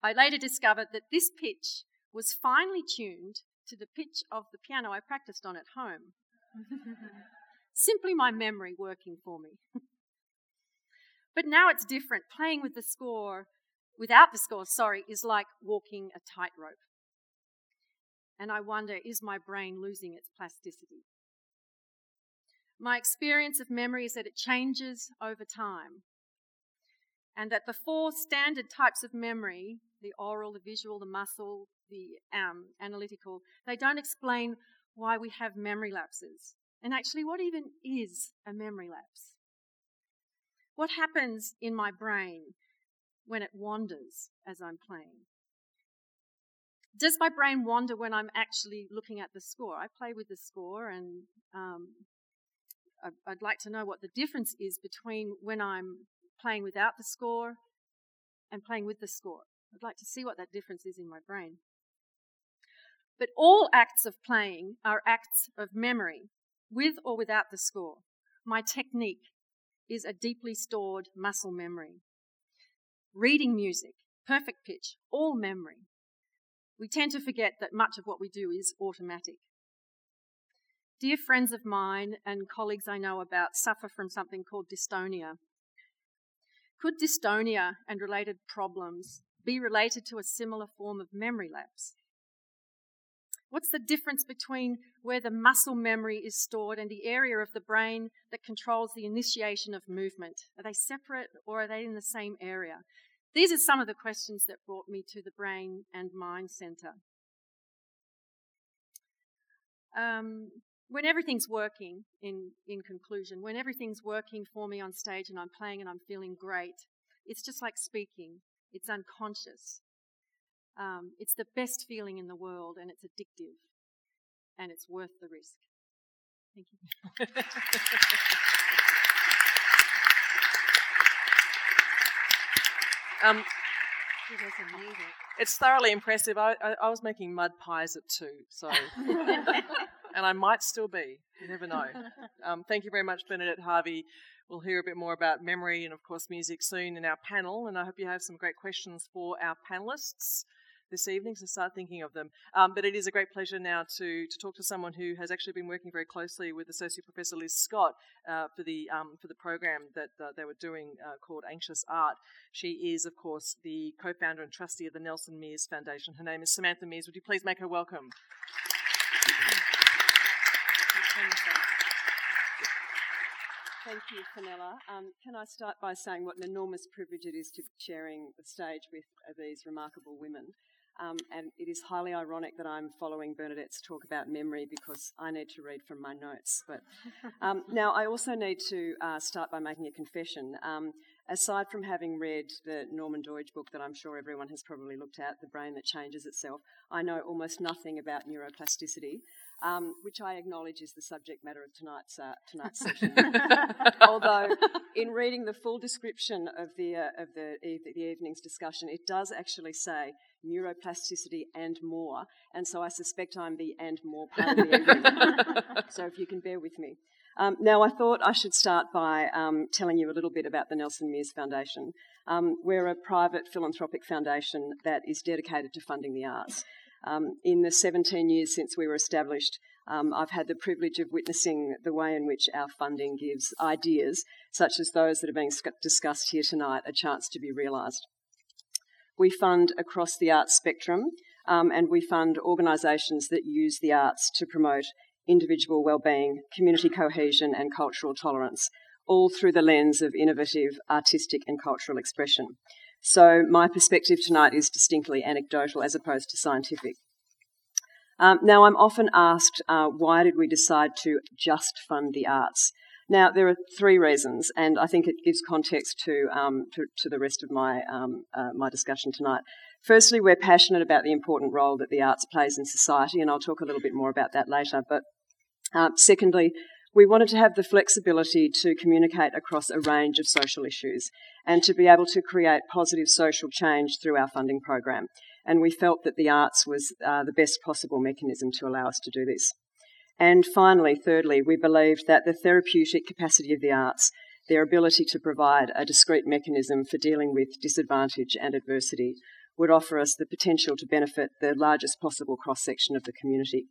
I later discovered that this pitch was finely tuned to the pitch of the piano I practiced on at home. Simply my memory working for me. but now it's different. Playing with the score, without the score, sorry, is like walking a tightrope and I wonder is my brain losing its plasticity? My experience of memory is that it changes over time, and that the four standard types of memory the aural, the visual, the muscle, the um, analytical they don't explain why we have memory lapses. And actually, what even is a memory lapse? What happens in my brain when it wanders as I'm playing? Does my brain wander when I'm actually looking at the score? I play with the score, and um, I'd like to know what the difference is between when I'm playing without the score and playing with the score. I'd like to see what that difference is in my brain. But all acts of playing are acts of memory, with or without the score. My technique is a deeply stored muscle memory. Reading music, perfect pitch, all memory. We tend to forget that much of what we do is automatic. Dear friends of mine and colleagues I know about suffer from something called dystonia. Could dystonia and related problems be related to a similar form of memory lapse? What's the difference between where the muscle memory is stored and the area of the brain that controls the initiation of movement? Are they separate or are they in the same area? These are some of the questions that brought me to the Brain and Mind Centre. Um, when everything's working, in, in conclusion, when everything's working for me on stage and I'm playing and I'm feeling great, it's just like speaking. It's unconscious. Um, it's the best feeling in the world and it's addictive and it's worth the risk. Thank you. Um, it's thoroughly impressive. I, I, I, was making mud pies at two, so and I might still be. You never know. Um, thank you very much, Bernadette Harvey. We'll hear a bit more about memory and, of course, music soon in our panel. And I hope you have some great questions for our panelists. This evening, so start thinking of them. Um, but it is a great pleasure now to, to talk to someone who has actually been working very closely with Associate Professor Liz Scott uh, for the um, for the program that uh, they were doing uh, called Anxious Art. She is, of course, the co-founder and trustee of the Nelson Meers Foundation. Her name is Samantha Meers. Would you please make her welcome? Thank you, Fenella. Um, can I start by saying what an enormous privilege it is to be sharing the stage with uh, these remarkable women? Um, and it is highly ironic that I'm following Bernadette's talk about memory because I need to read from my notes. But um, now I also need to uh, start by making a confession. Um, aside from having read the Norman Doidge book that I'm sure everyone has probably looked at, The Brain That Changes Itself, I know almost nothing about neuroplasticity um, which I acknowledge is the subject matter of tonight's uh, tonight's session. Although, in reading the full description of the uh, of the, the evening's discussion, it does actually say neuroplasticity and more, and so I suspect I'm the and more part of the so, if you can bear with me. Um, now, I thought I should start by um, telling you a little bit about the Nelson Meers Foundation. Um, we're a private philanthropic foundation that is dedicated to funding the arts. Um, in the 17 years since we were established, um, I've had the privilege of witnessing the way in which our funding gives ideas, such as those that are being discussed here tonight, a chance to be realised. We fund across the arts spectrum, um, and we fund organisations that use the arts to promote individual well-being, community cohesion, and cultural tolerance, all through the lens of innovative artistic and cultural expression. So my perspective tonight is distinctly anecdotal as opposed to scientific. Um, now, I'm often asked, uh, why did we decide to just fund the arts? Now, there are three reasons, and I think it gives context to, um, to, to, the rest of my, um, uh, my discussion tonight. Firstly, we're passionate about the important role that the arts plays in society, and I'll talk a little bit more about that later. But uh, secondly, we wanted to have the flexibility to communicate across a range of social issues and to be able to create positive social change through our funding program. And we felt that the arts was uh, the best possible mechanism to allow us to do this. And finally, thirdly, we believed that the therapeutic capacity of the arts, their ability to provide a discrete mechanism for dealing with disadvantage and adversity, would offer us the potential to benefit the largest possible cross section of the community.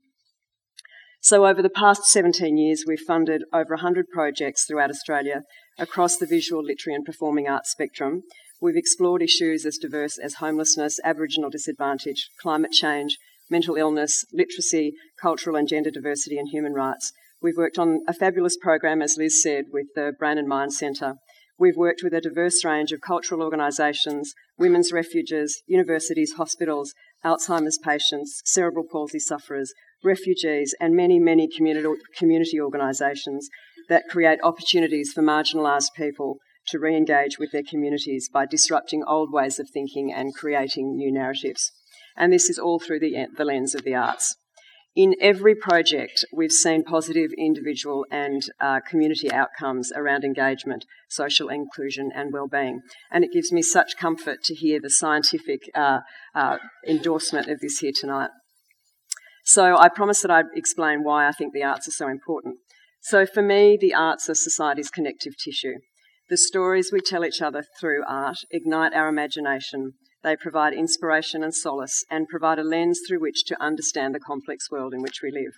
So, over the past 17 years, we've funded over 100 projects throughout Australia across the visual, literary, and performing arts spectrum. We've explored issues as diverse as homelessness, Aboriginal disadvantage, climate change, mental illness, literacy, cultural and gender diversity, and human rights. We've worked on a fabulous program, as Liz said, with the Brain and Mind Centre. We've worked with a diverse range of cultural organisations, women's refuges, universities, hospitals, Alzheimer's patients, cerebral palsy sufferers, refugees, and many, many community, community organisations that create opportunities for marginalised people to re engage with their communities by disrupting old ways of thinking and creating new narratives. And this is all through the, the lens of the arts. In every project, we've seen positive individual and uh, community outcomes around engagement, social inclusion, and well-being. And it gives me such comfort to hear the scientific uh, uh, endorsement of this here tonight. So I promised that I'd explain why I think the arts are so important. So for me, the arts are society's connective tissue. The stories we tell each other through art ignite our imagination. They provide inspiration and solace and provide a lens through which to understand the complex world in which we live.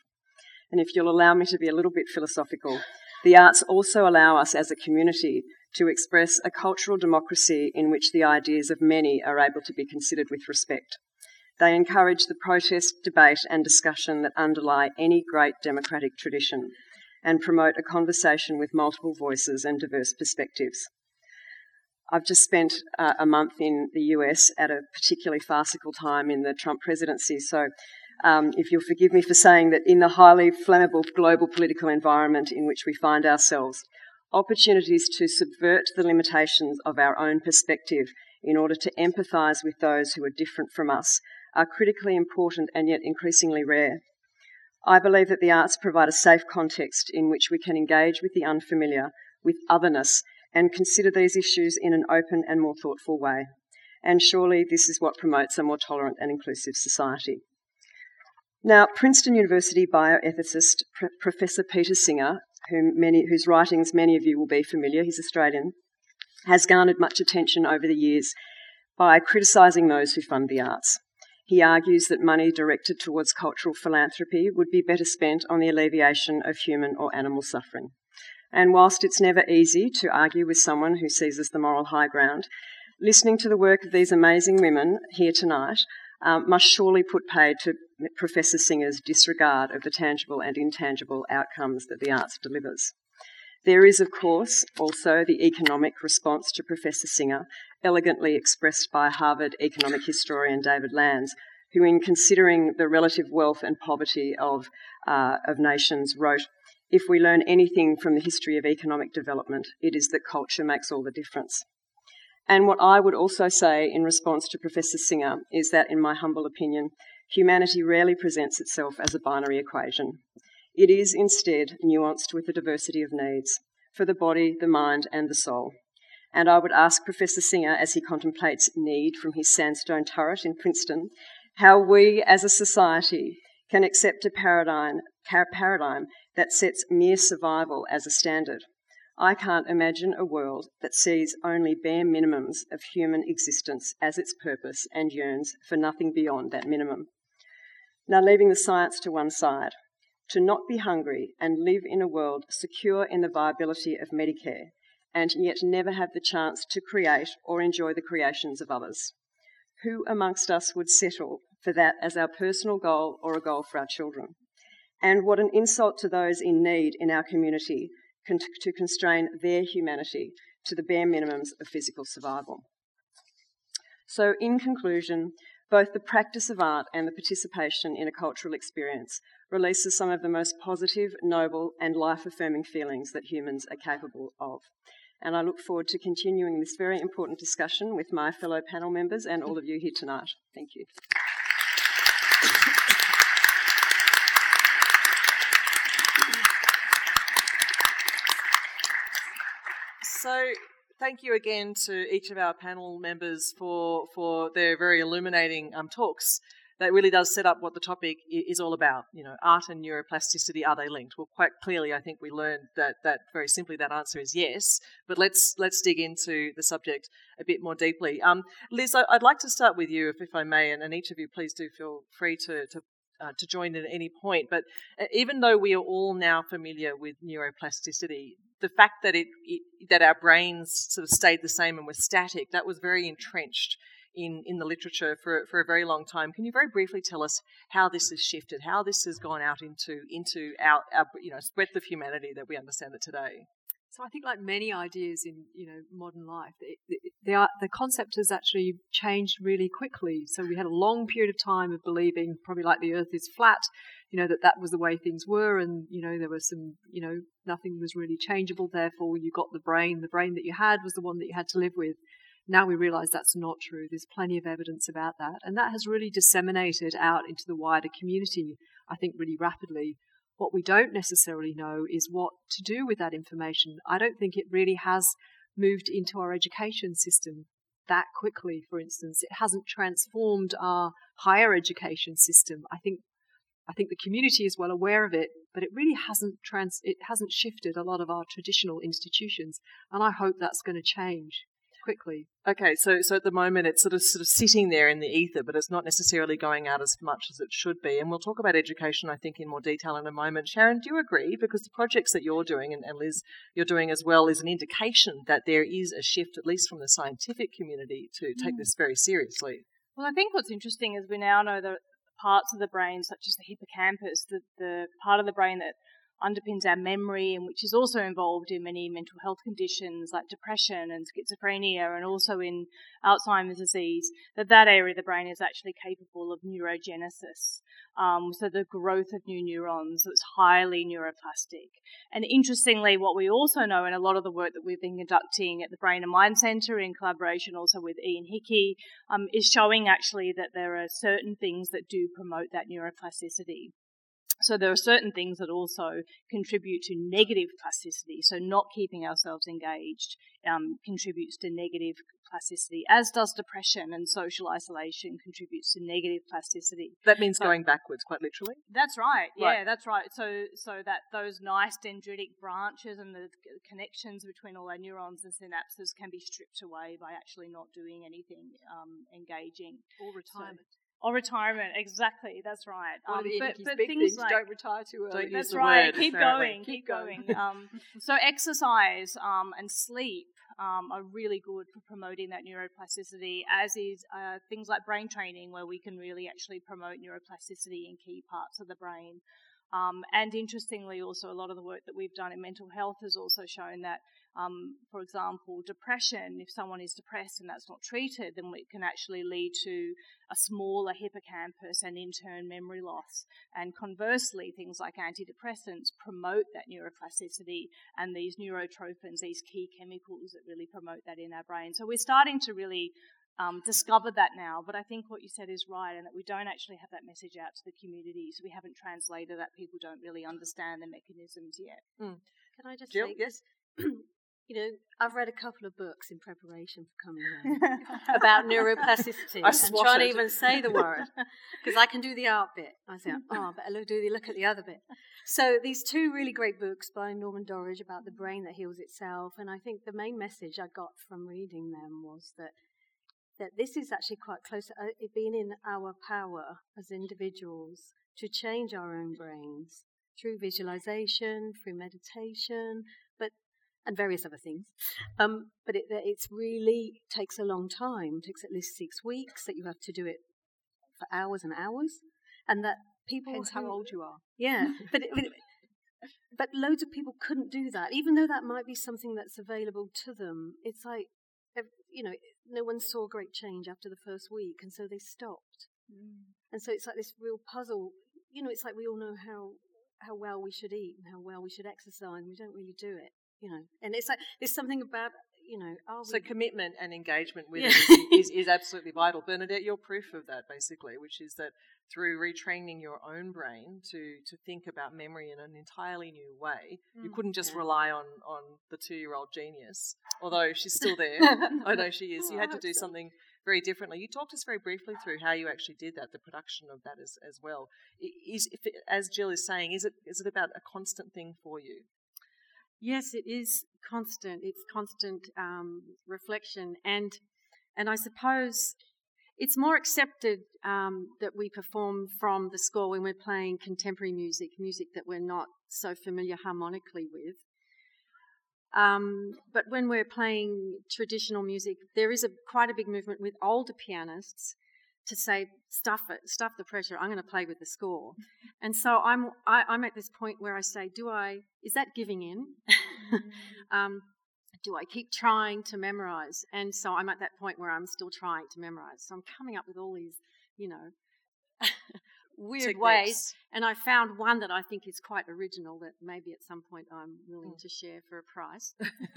And if you'll allow me to be a little bit philosophical, the arts also allow us as a community to express a cultural democracy in which the ideas of many are able to be considered with respect. They encourage the protest, debate, and discussion that underlie any great democratic tradition and promote a conversation with multiple voices and diverse perspectives. I've just spent uh, a month in the US at a particularly farcical time in the Trump presidency, so um, if you'll forgive me for saying that in the highly flammable global political environment in which we find ourselves, opportunities to subvert the limitations of our own perspective in order to empathise with those who are different from us are critically important and yet increasingly rare. I believe that the arts provide a safe context in which we can engage with the unfamiliar, with otherness, and consider these issues in an open and more thoughtful way. And surely this is what promotes a more tolerant and inclusive society. Now, Princeton University bioethicist P- Professor Peter Singer, whom many, whose writings many of you will be familiar, he's Australian, has garnered much attention over the years by criticising those who fund the arts. He argues that money directed towards cultural philanthropy would be better spent on the alleviation of human or animal suffering. And whilst it's never easy to argue with someone who seizes the moral high ground, listening to the work of these amazing women here tonight um, must surely put paid to Professor Singer's disregard of the tangible and intangible outcomes that the arts delivers. There is, of course, also the economic response to Professor Singer, elegantly expressed by Harvard economic historian David Landes, who, in considering the relative wealth and poverty of, uh, of nations, wrote If we learn anything from the history of economic development, it is that culture makes all the difference. And what I would also say in response to Professor Singer is that, in my humble opinion, humanity rarely presents itself as a binary equation. It is instead nuanced with a diversity of needs for the body, the mind, and the soul. And I would ask Professor Singer, as he contemplates need from his sandstone turret in Princeton, how we as a society can accept a paradigm, paradigm that sets mere survival as a standard I can't imagine a world that sees only bare minimums of human existence as its purpose and yearns for nothing beyond that minimum. Now, leaving the science to one side, to not be hungry and live in a world secure in the viability of Medicare and yet never have the chance to create or enjoy the creations of others. Who amongst us would settle for that as our personal goal or a goal for our children? And what an insult to those in need in our community con- to constrain their humanity to the bare minimums of physical survival. So, in conclusion, both the practice of art and the participation in a cultural experience releases some of the most positive, noble, and life affirming feelings that humans are capable of. And I look forward to continuing this very important discussion with my fellow panel members and all of you here tonight. Thank you. So, thank you again to each of our panel members for, for their very illuminating um, talks. That really does set up what the topic is all about. You know, art and neuroplasticity are they linked? Well, quite clearly, I think we learned that that very simply that answer is yes. But let's let's dig into the subject a bit more deeply. Um, Liz, I'd like to start with you, if, if I may, and, and each of you, please do feel free to, to uh, to join in at any point. But uh, even though we are all now familiar with neuroplasticity, the fact that it, it, that our brains sort of stayed the same and were static that was very entrenched in, in the literature for, for a very long time. Can you very briefly tell us how this has shifted, how this has gone out into into our, our you know breadth of humanity that we understand it today? So I think, like many ideas in you know modern life, it, it, the the concept has actually changed really quickly. So we had a long period of time of believing, probably like the Earth is flat, you know that that was the way things were, and you know there was some, you know, nothing was really changeable. Therefore, you got the brain. The brain that you had was the one that you had to live with. Now we realise that's not true. There's plenty of evidence about that, and that has really disseminated out into the wider community. I think really rapidly what we don't necessarily know is what to do with that information. I don't think it really has moved into our education system that quickly, for instance. It hasn't transformed our higher education system. I think I think the community is well aware of it, but it really hasn't trans it hasn't shifted a lot of our traditional institutions, and I hope that's going to change quickly. Okay, so so at the moment it's sort of sort of sitting there in the ether, but it's not necessarily going out as much as it should be. And we'll talk about education, I think, in more detail in a moment. Sharon, do you agree? Because the projects that you're doing, and, and Liz, you're doing as well, is an indication that there is a shift, at least from the scientific community, to take mm. this very seriously. Well, I think what's interesting is we now know that parts of the brain, such as the hippocampus, the, the part of the brain that underpins our memory and which is also involved in many mental health conditions like depression and schizophrenia and also in Alzheimer's disease, that that area of the brain is actually capable of neurogenesis. Um, so the growth of new neurons, so it's highly neuroplastic. And interestingly, what we also know in a lot of the work that we've been conducting at the Brain and Mind Centre in collaboration also with Ian Hickie um, is showing actually that there are certain things that do promote that neuroplasticity. So there are certain things that also contribute to negative plasticity. So not keeping ourselves engaged um, contributes to negative plasticity, as does depression and social isolation contributes to negative plasticity. That means so, going backwards, quite literally. That's right. Yeah, right. that's right. So so that those nice dendritic branches and the connections between all our neurons and synapses can be stripped away by actually not doing anything um, engaging or retirement. So, Or retirement, exactly. That's right. Um, of but, but things things, like don't retire too early. Don't use that's the right. word, keep apparently. going. Keep Keep going. going. um, so exercise um, and sleep um, are really good for promoting that neuroplasticity, as is uh, things like brain training, where we can really actually promote neuroplasticity in key parts of the brain. Um, and interestingly, also a lot of the work that we've done in mental health has also shown that, um, for example, depression, if someone is depressed and that's not treated, then it can actually lead to a smaller hippocampus and in turn memory loss. And conversely, things like antidepressants promote that neuroplasticity and these neurotrophins, these key chemicals that really promote that in our brain. So we're starting to really um, discover that now. But I think what you said is right, and that we don't actually have that message out to the community. So we haven't translated that. People don't really understand the mechanisms yet. Can I just Gill, say, yes. you know, I've read a couple of books in preparation for coming here about neuroplasticity. I I'm trying to even say the word because I can do the art bit. I say, oh, but look, do the look at the other bit. So these two really great books by Norman Doidge about the brain that heals itself, and I think the main message I got from reading them was that that this is actually quite close to uh, it being in our power as individuals to change our own brains through visualization, through meditation, but and various other things. Um, but it it's really takes a long time. It takes at least six weeks. That you have to do it for hours and hours, and that people Depends how old you are. Yeah, but it, but loads of people couldn't do that, even though that might be something that's available to them. It's like you know, no one saw great change after the first week, and so they stopped. And so it's like this real puzzle. You know, it's like we all know how how well we should eat and how well we should exercise, and we don't really do it. You know, and it's like there's something about you know. Are So commitment and engagement with Yeah. it is, is, is absolutely vital. Bernadette, you're proof of that basically, which is that through retraining your own brain to, to think about memory in an entirely new way, you Mm, couldn't just yeah. rely on, on the two year old genius, although she's still there. I know she is. You Oh, had to do so. something very differently. You talked us very briefly through how you actually did that, the production of that as, as well. Is, if it, as Gill is saying, is it is it about a constant thing for you? Yes, it is constant. It's constant um, reflection, and and I suppose it's more accepted um, that we perform from the score when we're playing contemporary music, music that we're not so familiar harmonically with. Um, but when we're playing traditional music, there is a quite a big movement with older pianists to say stuff it, stuff the pressure. I'm going to play with the score, and so I'm I, I'm at this point where I say, do I is that giving in? um, do I keep trying to memorize? And so I'm at that point where I'm still trying to memorize. So I'm coming up with all these, you know, weird ways. Techniques. And I found one that I think is quite original that maybe at some point I'm willing Mm. to share for a price.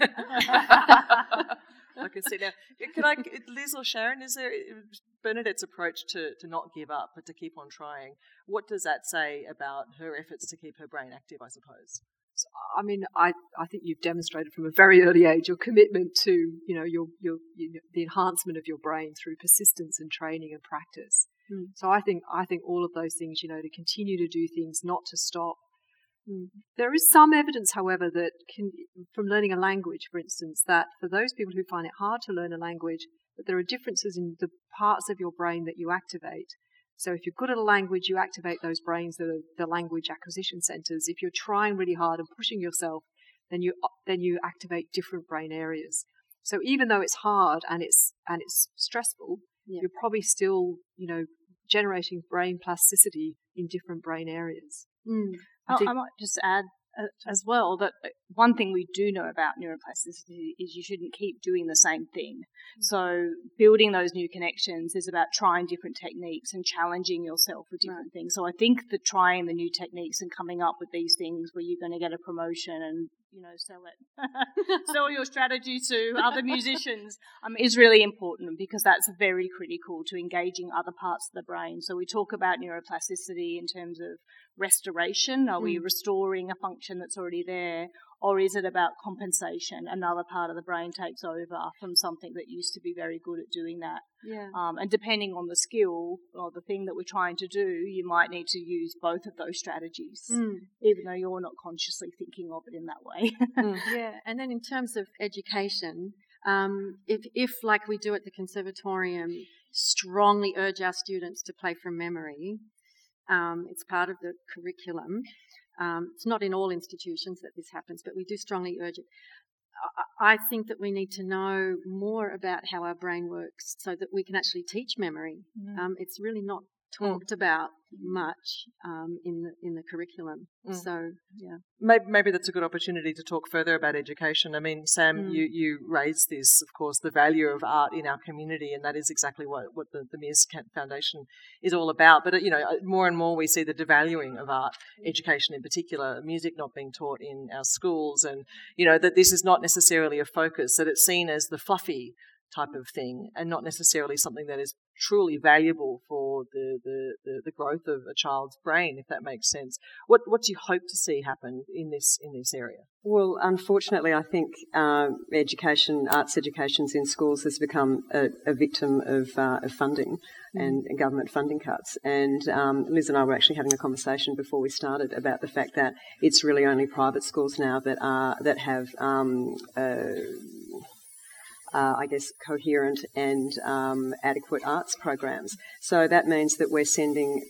I can see now. Can I, Liz or Sharon, is there Bernadette's approach to, to not give up but to keep on trying? What does that say about her efforts to keep her brain active? I suppose. I mean, I, I think you've demonstrated from a very early age your commitment to, you know, your, your, you know, the enhancement of your brain through persistence and training and practice. Mm. So I think, I think all of those things, you know, to continue to do things, not to stop. Mm. There is some evidence, however, that can, from learning a language, for instance, that for those people who find it hard to learn a language, that there are differences in the parts of your brain that you activate. So if you're good at a language, you activate those brains that are the language acquisition centers. If you're trying really hard and pushing yourself, then you then you activate different brain areas. So even though it's hard and it's and it's stressful, you're probably still you know generating brain plasticity in different brain areas. Mm. I I, think- I might just add as well that uh, one thing we do know about neuroplasticity is you shouldn't keep doing the same thing. So building those new connections is about trying different techniques and challenging yourself with different things. So I think that trying the new techniques and coming up with these things where you're going to get a promotion and you know sell it, sell your strategy to other musicians um, is really important because that's very critical to engaging other parts of the brain. So we talk about neuroplasticity in terms of restoration? Are we Mm. restoring a function that's already there? Or is it about compensation? Another part of the brain takes over from something that used to be very good at doing that. Yeah. Um, and depending on the skill or the thing that we're trying to do, you might need to use both of those strategies, Mm. even though you're not consciously thinking of it in that way. yeah, and then in terms of education, um, if, if like we do at the conservatorium, strongly urge our students to play from memory. Um, it's part of the curriculum. Um, it's not in all institutions that this happens, but we do strongly urge it. I think that we need to know more about how our brain works so that we can actually teach memory. Mm. Um, it's really not talked mm. about much um, in the in the curriculum. Mm. So yeah, maybe, maybe that's a good opportunity to talk further about education. I mean, Sam, mm. you you raised this, of course, the value of art in our community, and that is exactly what what the, the Meers Foundation is all about. But you know, uh, more and more we see the devaluing of art education, in particular, music not being taught in our schools, and you know that this is not necessarily a focus; that it's seen as the fluffy type of thing and not necessarily something that is truly valuable for the, the, the, the, growth of a child's brain, if that makes sense. What, what do you hope to see happen in this, in this area? Well, unfortunately, I think um, education, arts education in schools has become a, a victim of, uh, of funding mm. and government funding cuts. And um, Liz and I were actually having a conversation before we started about the fact that it's really only private schools now that are that have um, uh, uh, I guess, coherent and um, adequate arts programs. So that means that we're sending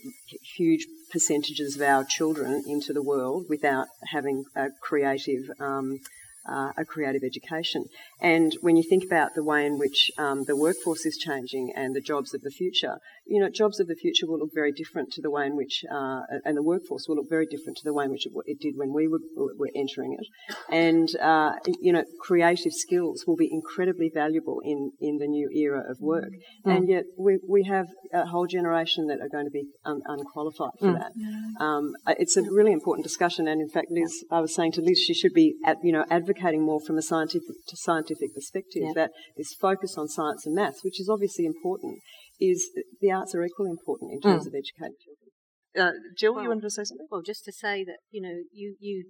huge percentages of our children into the world without having a creative um, uh, a creative education. And when you think about the way in which um, the workforce is changing and the jobs of the future, you know, jobs of the future will look very different to the way in which, uh, and the workforce will look very different to the way in which it, it did when we were, were entering it. And, uh, you know, creative skills will be incredibly valuable in, in the new era of work. Mm. And yet we, we have a whole generation that are going to be un- unqualified for mm. that. Um, it's a really important discussion. And in fact, Liz, I was saying to Liz, she should be, at, you know, advocating more from a scientific to scientific perspective yeah. that this focus on science and maths, which is obviously important, is the arts are equally important in terms mm. of educating children. Uh, Gill, well, you wanted to say something? Well, just to say that you know you you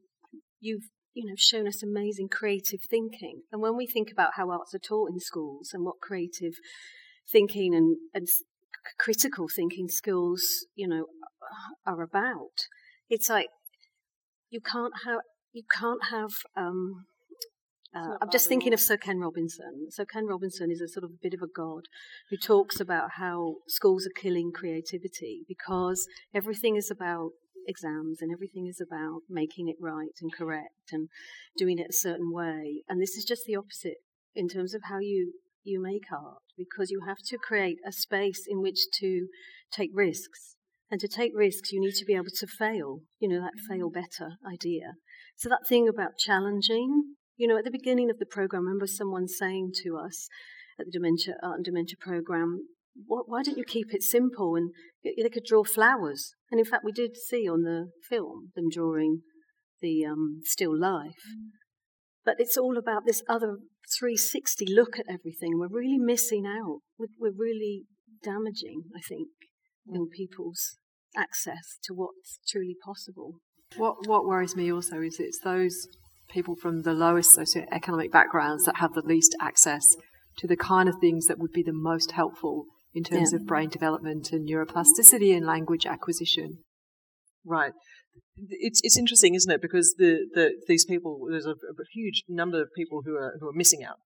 you've you know shown us amazing creative thinking, and when we think about how arts are taught in schools and what creative thinking and, and critical thinking skills you know are about, it's like you can't have you can't have um, uh, I'm just thinking of Sir Ken Robinson. Sir Ken Robinson is a sort of a bit of a god who talks about how schools are killing creativity because everything is about exams and everything is about making it right and correct and doing it a certain way. And this is just the opposite in terms of how you you make art because you have to create a space in which to take risks. And to take risks, you need to be able to fail, you know, that fail better idea. So, that thing about challenging you know, at the beginning of the program, I remember someone saying to us at the dementia art and dementia program, why don't you keep it simple and they could draw flowers? And in fact, we did see on the film them drawing the um, still life. Mm. But it's all about this other 360 look at everything. We're really missing out. We're, we're really damaging, I think, mm. young people's access to what's truly possible. What what worries me also is it's those people from the lowest socioeconomic backgrounds that have the least access to the kind of things that would be the most helpful in terms yeah. of brain development and neuroplasticity and language acquisition. Right. It's it's interesting, isn't it? Because the, the these people there's a, a huge number of people who are who are missing out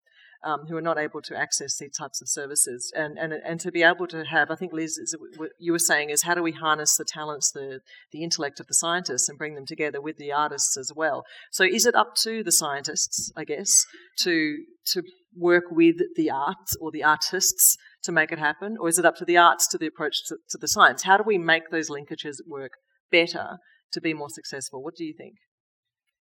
um, who are not able to access these types of services. And, and, and to be able to have, I think, Liz, what you were saying is how do we harness the talents, the, the intellect of the scientists and bring them together with the artists as well? So is it up to the scientists, I guess, to, to work with the arts or the artists to make it happen? Or is it up to the arts to the approach to, to the science? How do we make those linkages work better to be more successful? What do you think?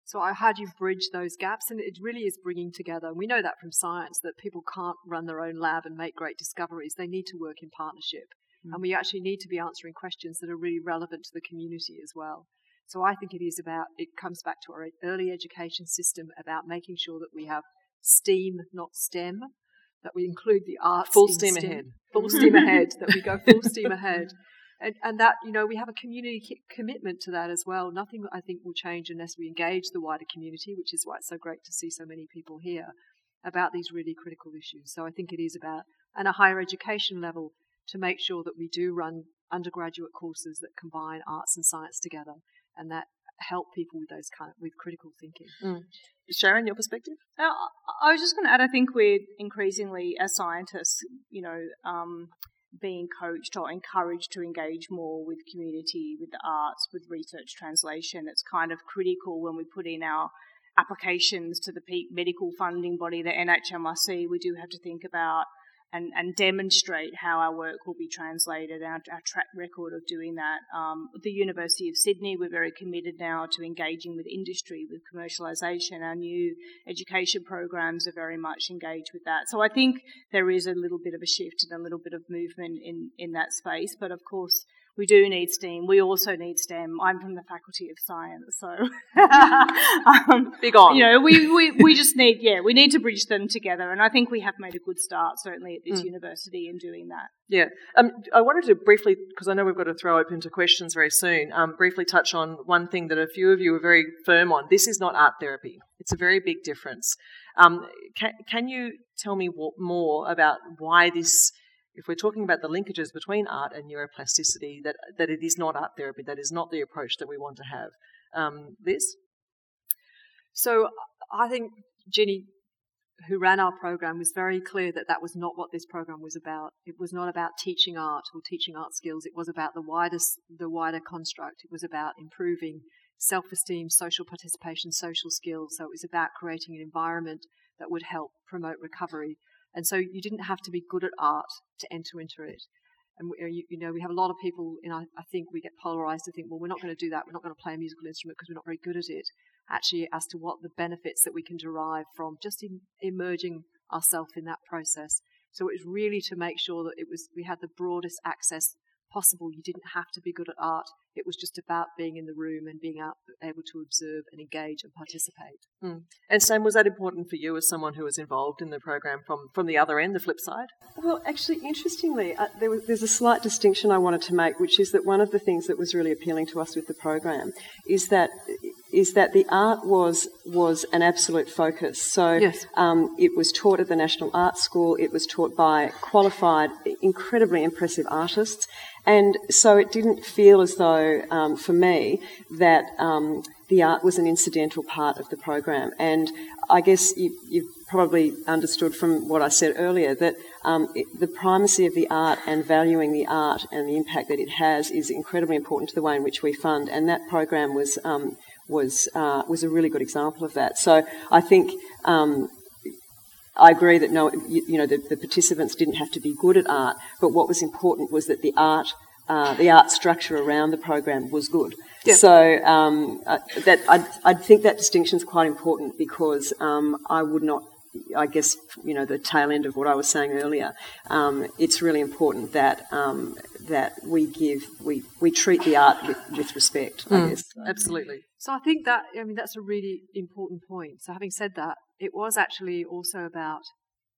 So how do you bridge those gaps? And it really is bringing together. And we know that from science that people can't run their own lab and make great discoveries. They need to work in partnership. Mm. And we actually need to be answering questions that are really relevant to the community as well. So I think it is about, it comes back to our early education system about making sure that we have STEAM, not STEM, that we include the arts. Full steam STEM, ahead. Full steam ahead, that we go full steam ahead. And, and that you know we have a community commitment to that as well. Nothing I think will change unless we engage the wider community, which is why it's so great to see so many people here about these really critical issues. So I think it is about and a higher education level to make sure that we do run undergraduate courses that combine arts and science together, and that help people with those kind of, with critical thinking. Mm. Sharon, your perspective? Uh, I was just going to add. I think we're increasingly, as scientists, you know, um, being coached or encouraged to engage more with community, with the arts, with research translation. It's kind of critical when we put in our applications to the peak medical funding body, the NHMRC. We do have to think about and, and demonstrate how our work will be translated, our, our track record of doing that. Um, the University of Sydney, we're very committed now to engaging with industry, with commercialisation. Our new education programs are very much engaged with that. So I think there is a little bit of a shift and a little bit of movement in, in that space. But of course, we do need STEAM. We also need STEM. I'm from the Faculty of Science, so um, big on. You know, we, we, we just need yeah, we need to bridge them together, and I think we have made a good start certainly at this mm. university in doing that. Yeah, um, I wanted to briefly because I know we've got to throw open to questions very soon. Um, briefly touch on one thing that a few of you are very firm on. This is not art therapy. It's a very big difference. Um, can, can you tell me what, more about why this? If we're talking about the linkages between art and neuroplasticity, that, that it is not art therapy, that is not the approach that we want to have. Um, Liz? So I think Ginny, who ran our program, was very clear that that was not what this program was about. It was not about teaching art or teaching art skills. It was about the wider, the wider construct. It was about improving self-esteem, social participation, social skills. So it was about creating an environment that would help promote recovery and so you didn't have to be good at art to enter into it. And we, you, know, we have a lot of people, and know, I think we get polarized to think, well, we're not going to do that. We're not going to play a musical instrument because we're not very good at it. Actually, as to what the benefits that we can derive from just in, emerging ourselves in that process. So it was really to make sure that it was we had the broadest access possible. You didn't have to be good at art. It was just about being in the room and being out, able to observe and engage and participate. Mm. And Sam, was that important for you as someone who was involved in the program from, from the other end, the flip side? Well, actually, interestingly, uh, there was, there's a slight distinction I wanted to make, which is that one of the things that was really appealing to us with the program is that is that the art was was an absolute focus. So yes. um, it was taught at the National Art School. It was taught by qualified, incredibly impressive artists, and so it didn't feel as though, um, for me, that um, the art was an incidental part of the program. And I guess you, have probably understood from what I said earlier that um, it, the primacy of the art and valuing the art and the impact that it has is incredibly important to the way in which we fund. And that program was um, was uh, was a really good example of that. So I think. Um, I agree that no, you, you know, the, the, participants didn't have to be good at art, but what was important was that the art, uh, the art structure around the program was good. Yep. So um, uh, that I, I think that distinction is quite important because um, I would not I guess you know the tail end of what I was saying earlier. Um, it's really important that um, that we give we, we treat the art with, with respect. Mm. I guess absolutely. So I think that I mean that's a really important point. So having said that, it was actually also about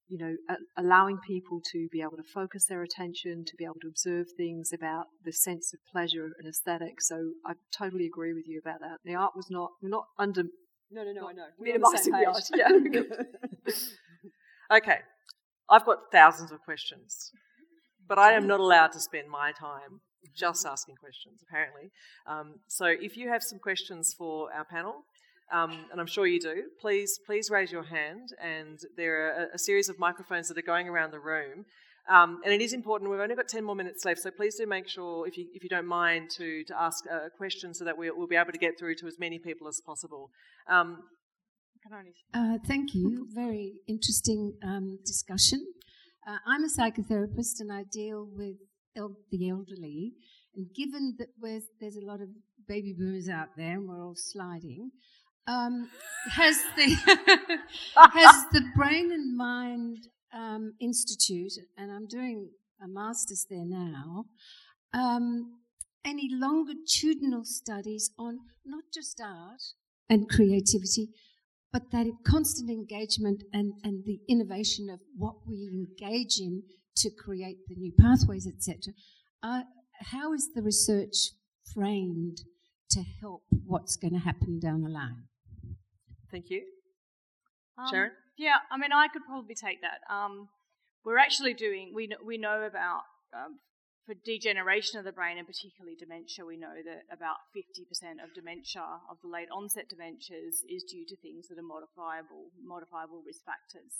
you know a- allowing people to be able to focus their attention, to be able to observe things about the sense of pleasure and aesthetic. So I totally agree with you about that. The art was not not under no, no, no, I know. Minimising the art. Yeah. okay, I've got thousands of questions, but I am not allowed to spend my time just asking questions, apparently. Um, so if you have some questions for our panel, um, and I'm sure you do, please please raise your hand. And there are a, a series of microphones that are going around the room. Um, and it is important, we've only got 10 more minutes left, so please do make sure, if you, if you don't mind, to, to ask a question so that we'll, we'll be able to get through to as many people as possible. Um, uh, thank you. Very interesting um, discussion. Uh, I'm a psychotherapist and I deal with el- the elderly. And given that there's a lot of baby boomers out there and we're all sliding, um, has the has the brain and mind um, institute, and I'm doing a master's there now. Um, any longitudinal studies on not just art and creativity, but that constant engagement and, and the innovation of what we engage in to create the new pathways, etc. Uh, how is the research framed to help what's going to happen down the line? Thank you. Um, Sharon? Yeah, I mean, I could probably take that. Um, we're actually doing, we know, we know about, um, for degeneration of the brain and particularly dementia, we know that about 50% of dementia, of the late onset dementias, is due to things that are modifiable, modifiable risk factors.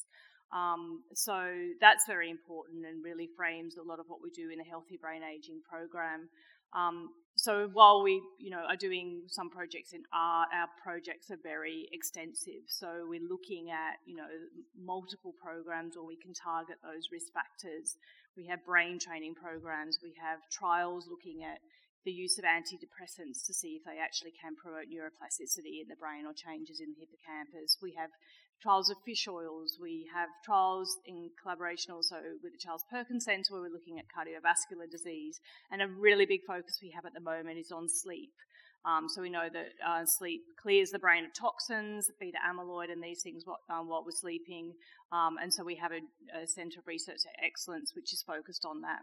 Um, so that's very important and really frames a lot of what we do in a healthy brain aging program. Um, so while we, you know, are doing some projects in art, our projects are very extensive. So we're looking at, you know, multiple programs, or we can target those risk factors. We have brain training programs. We have trials looking at the use of antidepressants to see if they actually can promote neuroplasticity in the brain or changes in the hippocampus. We have trials of fish oils. We have trials in collaboration also with the Charles Perkins Centre where we're looking at cardiovascular disease. And a really big focus we have at the moment is on sleep. Um, so we know that uh, sleep clears the brain of toxins, beta amyloid, and these things while, um, while we're sleeping. Um, and so we have a, a Centre of Research Excellence which is focused on that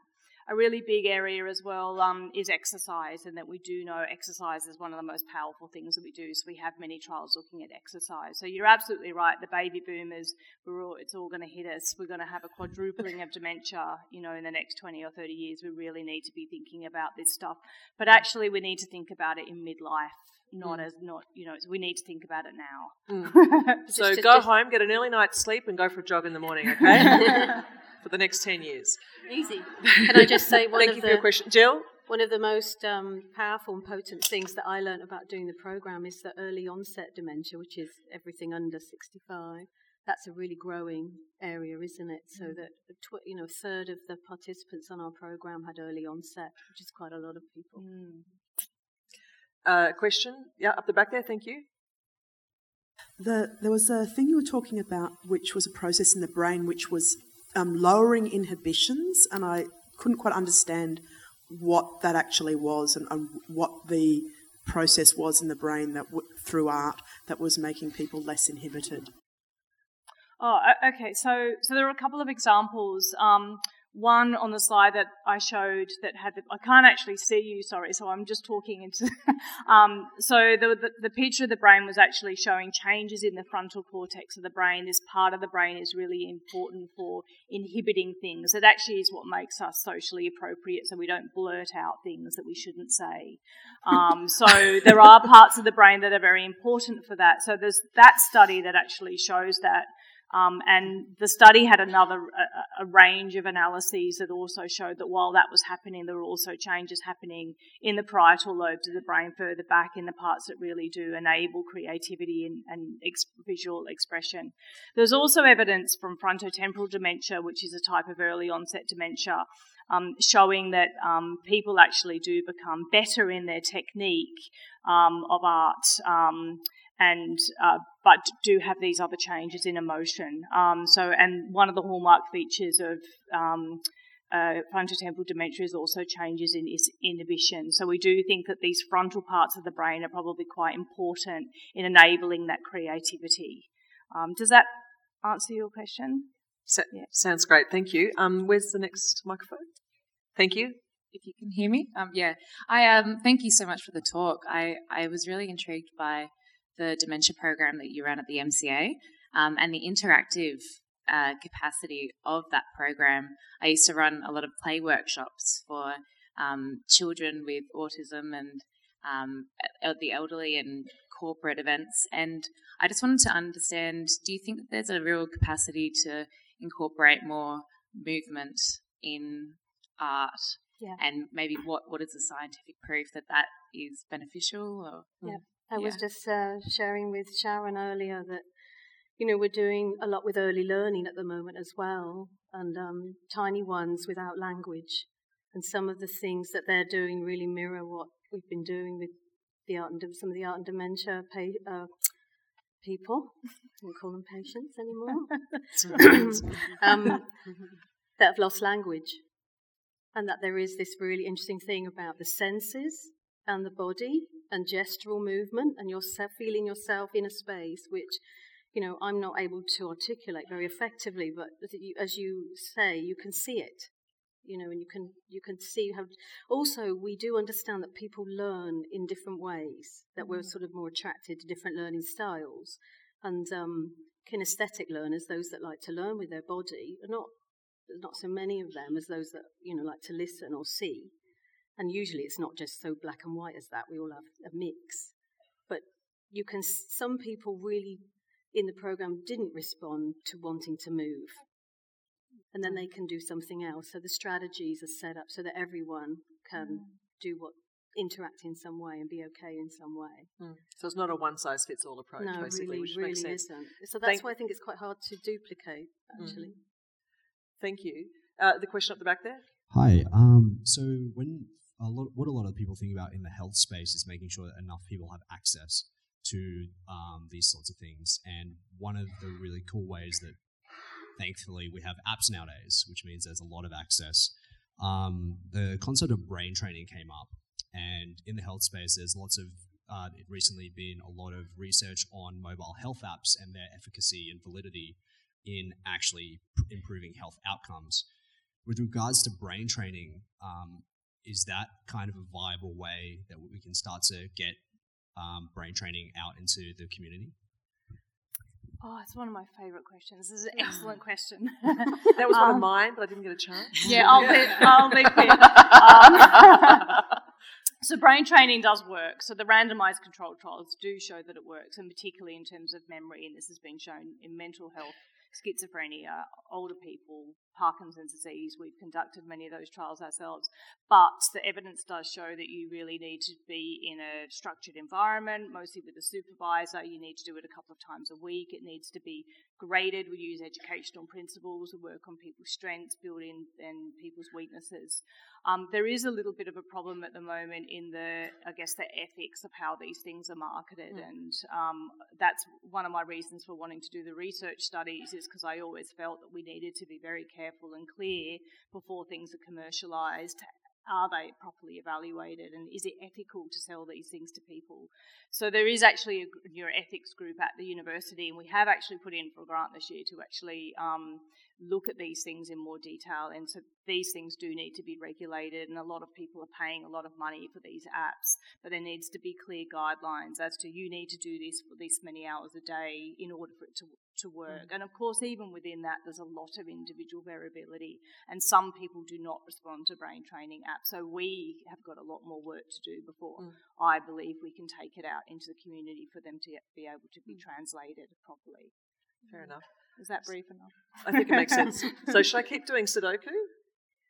a really big area as well um, is exercise, and that we do know exercise is one of the most powerful things that we do. So we have many trials looking at exercise. So you're absolutely right. The baby boomers, we're all, it's all going to hit us. We're going to have a quadrupling of dementia, you know, in the next 20 or 30 years. We really need to be thinking about this stuff. But actually, we need to think about it in midlife not mm. as not you know we need to think about it now. Mm. so just, go just, home, get an early night's sleep, and go for a jog in the morning. Okay for the next 10 years. Easy. Can I just say one Thank of you the, for your question. Gill? One of the most um, powerful and potent things that I learned about doing the program is the early onset dementia, which is everything under 65. That's a really growing area, isn't it? So mm. that tw- you know, a third of the participants on our program had early onset, which is quite a lot of people. Mm. Uh, question? Yeah, up the back there. Thank you. The, there was a thing you were talking about, which was a process in the brain, which was um, lowering inhibitions, and I couldn't quite understand what that actually was and, and what the process was in the brain that w- through art that was making people less inhibited. Oh, okay. So, so there are a couple of examples. Um, one on the slide that I showed that had the, I can't actually see you, sorry, so I'm just talking into. um, so the, the, the picture of the brain was actually showing changes in the frontal cortex of the brain. This part of the brain is really important for inhibiting things. It actually is what makes us socially appropriate, so we don't blurt out things that we shouldn't say. Um, so there are parts of the brain that are very important for that. So there's that study that actually shows that. Um, and the study had another a, a, range of analyses that also showed that while that was happening, there were also changes happening in the parietal lobes of the brain further back in the parts that really do enable creativity and, and ex- visual expression. There's also evidence from frontotemporal dementia, which is a type of early onset dementia, um, showing that um, people actually do become better in their technique um, of art um, and uh, but do have these other changes in emotion. Um, so, and one of the hallmark features of um, uh, frontotemporal dementia is also changes in inhibition. So, we do think that these frontal parts of the brain are probably quite important in enabling that creativity. Um, does that answer your question? So, yeah. Sounds great. Thank you. Um, where's the next microphone? Thank you if you can hear me. Um, yeah, I um, thank you so much for the talk. I, I was really intrigued by the dementia program that you ran at the MCA um, and the interactive uh, capacity of that program. I used to run a lot of play workshops for um, children with autism and um, the elderly and corporate events. And I just wanted to understand do you think that there's a real capacity to incorporate more movement in art? Yeah. And maybe what, what is the scientific proof that that is beneficial? Or, yeah. I yeah. was just uh, sharing with Sharon earlier that, you know, we're doing a lot with early learning at the moment as well, and um, tiny ones without language. And some of the things that they're doing really mirror what we've been doing with the art and some of the art and dementia pay, uh, people. I won't call them patients anymore. um, that have lost language, and that there is this really interesting thing about the senses and the body and gestural movement and you're feeling yourself in a space which you know i'm not able to articulate very effectively but as you say you can see it you know and you can you can see how also we do understand that people learn in different ways that we're mm. sort of more attracted to different learning styles and um, kinesthetic learners those that like to learn with their body are not not so many of them as those that you know like to listen or see and usually it's not just so black and white as that, we all have a mix. But you can, some people really in the program didn't respond to wanting to move. And then they can do something else. So the strategies are set up so that everyone can do what interact in some way and be okay in some way. Mm. So it's not a one size fits all approach, no, basically, really, which really makes sense. isn't. So that's Thank- why I think it's quite hard to duplicate, actually. Mm. Thank you. Uh, the question up the back there. Hi. Um, so when a lot, what a lot of people think about in the health space is making sure that enough people have access to um, these sorts of things. And one of the really cool ways that, thankfully, we have apps nowadays, which means there's a lot of access. Um, the concept of brain training came up, and in the health space, there's lots of uh, recently been a lot of research on mobile health apps and their efficacy and validity in actually improving health outcomes. With regards to brain training, um, is that kind of a viable way that we can start to get um, brain training out into the community? Oh, it's one of my favourite questions. This is an excellent question. That was one of Um, mine, but I didn't get a chance. Yeah, I'll be, I'll be quick. Um, so brain training does work. So the randomised controlled trials do show that it works, and particularly in terms of memory, and this has been shown in mental health, schizophrenia, older people, Parkinson's disease. We've conducted many of those trials ourselves. But the evidence does show that you really need to be in a structured environment, mostly with a supervisor. You need to do it a couple of times a week. It needs to be graded. We use educational principles. We work on people's strengths, build in and people's weaknesses. Um, there is a little bit of a problem at the moment in the, I guess, the ethics of how these things are marketed, Mm. and um, that's one of my reasons for wanting to do the research studies. Is because I always felt that we needed to be very careful and clear before things are commercialised. Are they properly evaluated, and is it ethical to sell these things to people? So there is actually a neuroethics group at the university, and we have actually put in for a grant this year to actually um, look at these things in more detail. And so these things do need to be regulated, and a lot of people are paying a lot of money for these apps. But there needs to be clear guidelines as to you need to do this for this many hours a day in order for it to to work. Mm. And of course, even within that, there's a lot of individual variability, and some people do not respond to brain training apps. So we have got a lot more work to do before Mm. I believe we can take it out into the community for them to be able to be mm. translated properly. Fair mm. enough. Is that brief enough? I think it makes sense. So should I keep doing Sudoku?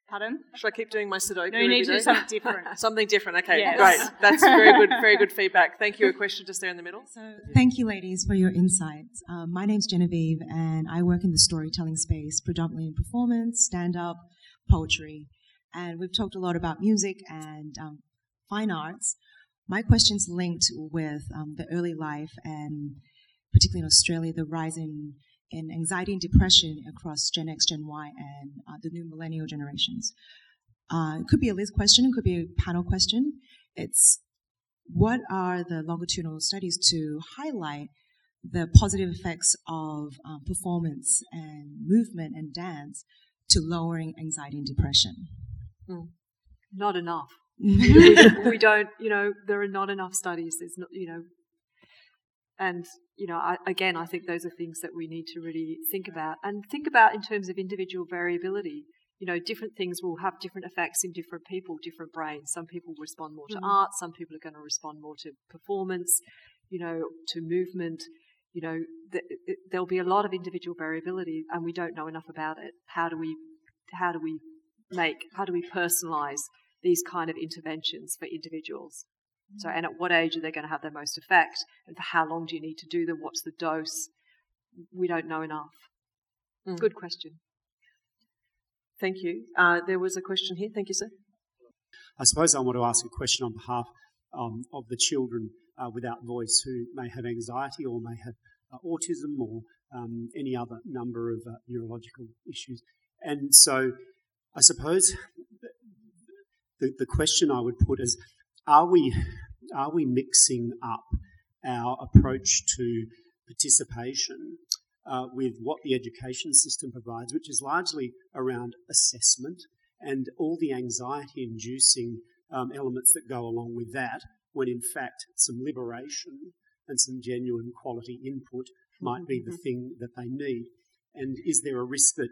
Pardon? Should I keep doing my Sudoku? No, you need to do something different. something different. Okay, Yes. great. That's very good. Very good feedback. Thank you. A question just there in the middle. So, thank you, ladies, for your insights. Um, my name's Genevieve, and I work in the storytelling space, predominantly in performance, stand up, poetry. And we've talked a lot about music and um, fine arts. My question's linked with um, the early life and, particularly in Australia, the rise in, in anxiety and depression across Gen X, Gen Y, and uh, the new millennial generations. Uh, it could be a list question, it could be a panel question. It's what are the longitudinal studies to highlight the positive effects of um, performance and movement and dance to lowering anxiety and depression? Not enough. we, we don't, you know, there are not enough studies. There's not, you know, and you know, I, again, I think those are things that we need to really think about and think about in terms of individual variability. You know, different things will have different effects in different people, different brains. Some people respond more to Mhm. art. Some people are going to respond more to performance. You know, to movement. You know, th- there'll be a lot of individual variability, and we don't know enough about it. How do we, how do we make, how do we personalize these kind of interventions for individuals? So, and at what age are they going to have their most effect? And for how long do you need to do them? What's the dose? We don't know enough. Good question. Thank you. Uh, there was a question here. Thank you, sir. I suppose I want to ask a question on behalf um, of the children uh, without voice who may have anxiety or may have uh, autism or um, any other number of uh, neurological issues. And so I suppose the, the question I would put is are we, are we mixing up our approach to participation uh, with what the education system provides, which is largely around assessment and all the anxiety inducing um, elements that go along with that, when in fact some liberation and some genuine quality input might be the thing that they need. And is there a risk that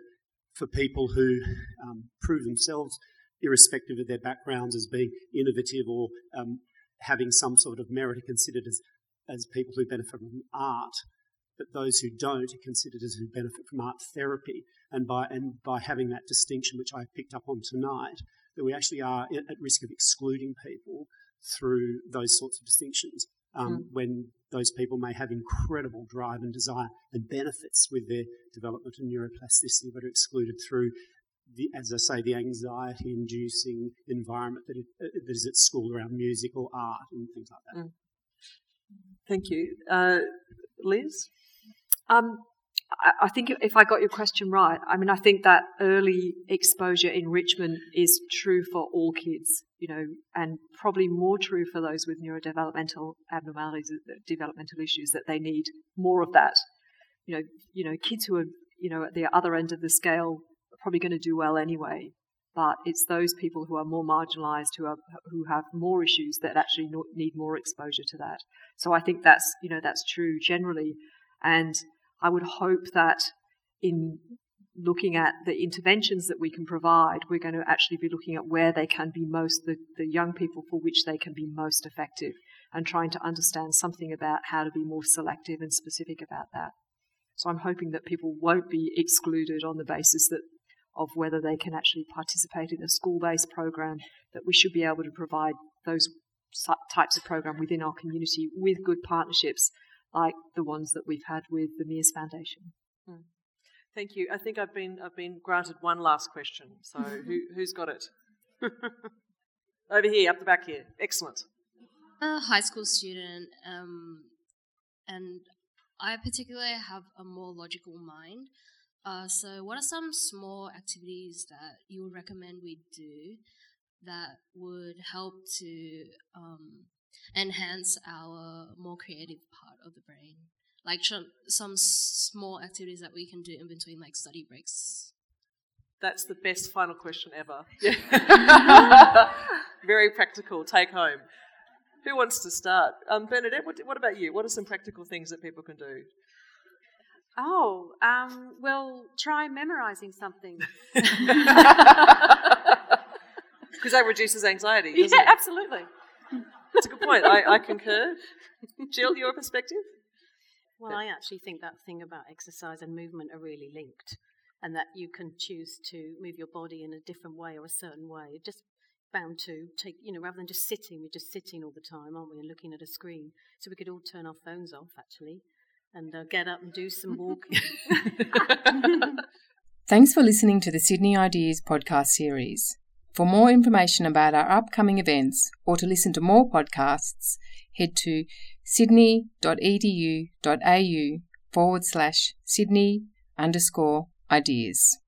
for people who um, prove themselves, irrespective of their backgrounds, as being innovative or um, having some sort of merit are considered as, as people who benefit from art, but those who don't are considered as who benefit from art therapy. And by, and by having that distinction, which I picked up on tonight, that we actually are at risk of excluding people through those sorts of distinctions. Um, mm. When those people may have incredible drive and desire and benefits with their development and neuroplasticity, but are excluded through the, as I say, the anxiety-inducing environment that, it, uh, that is at school around music or art and things like that. Mm. Thank you, uh, Liz. Um, I think if I got your question right, I mean, I think that early exposure enrichment is true for all kids, you know, and probably more true for those with neurodevelopmental abnormalities, uh, developmental issues, that they need more of that. You know, you know, kids who are, you know, at the other end of the scale probably going to do well anyway. But it's those people who are more marginalised, who are who have more issues, that actually need more exposure to that. So I think that's, you know, that's true generally, and I would hope that in looking at the interventions that we can provide, we're going to actually be looking at where they can be most, the, the young people for which they can be most effective, and trying to understand something about how to be more selective and specific about that. So I'm hoping that people won't be excluded on the basis that of whether they can actually participate in a school-based program, that we should be able to provide those types of program within our community with good partnerships like the ones that we've had with the Meers Foundation. Hmm. Thank you. I think I've been I've been granted one last question. So who who's got it? Over here, up the back here. Excellent. A high school student, um, and I particularly have a more logical mind. Uh, so, what are some small activities that you would recommend we do that would help to um, enhance our more creative part of the brain. Like some small activities that we can do in between, like study breaks. That's the best final question ever. Yeah. Very practical. Take home. Who wants to start? Um, Bernadette, what, what, about you? What are some practical things that people can do? Oh, um, well, try memorizing something. Because that reduces anxiety. yeah, it? absolutely. That's a good point. I, I concur. Gill, your perspective? Well, I actually think that thing about exercise and movement are really linked, and that you can choose to move your body in a different way or a certain way. You're Just bound to take, you know, rather than just sitting, we're just sitting all the time, aren't we, and looking at a screen. So we could all turn our phones off, actually, and uh, get up and do some walking. Thanks for listening to the Sydney Ideas podcast series. For more information about our upcoming events or to listen to more podcasts, head to sydney.edu.au forward slash Sydney underscore ideas.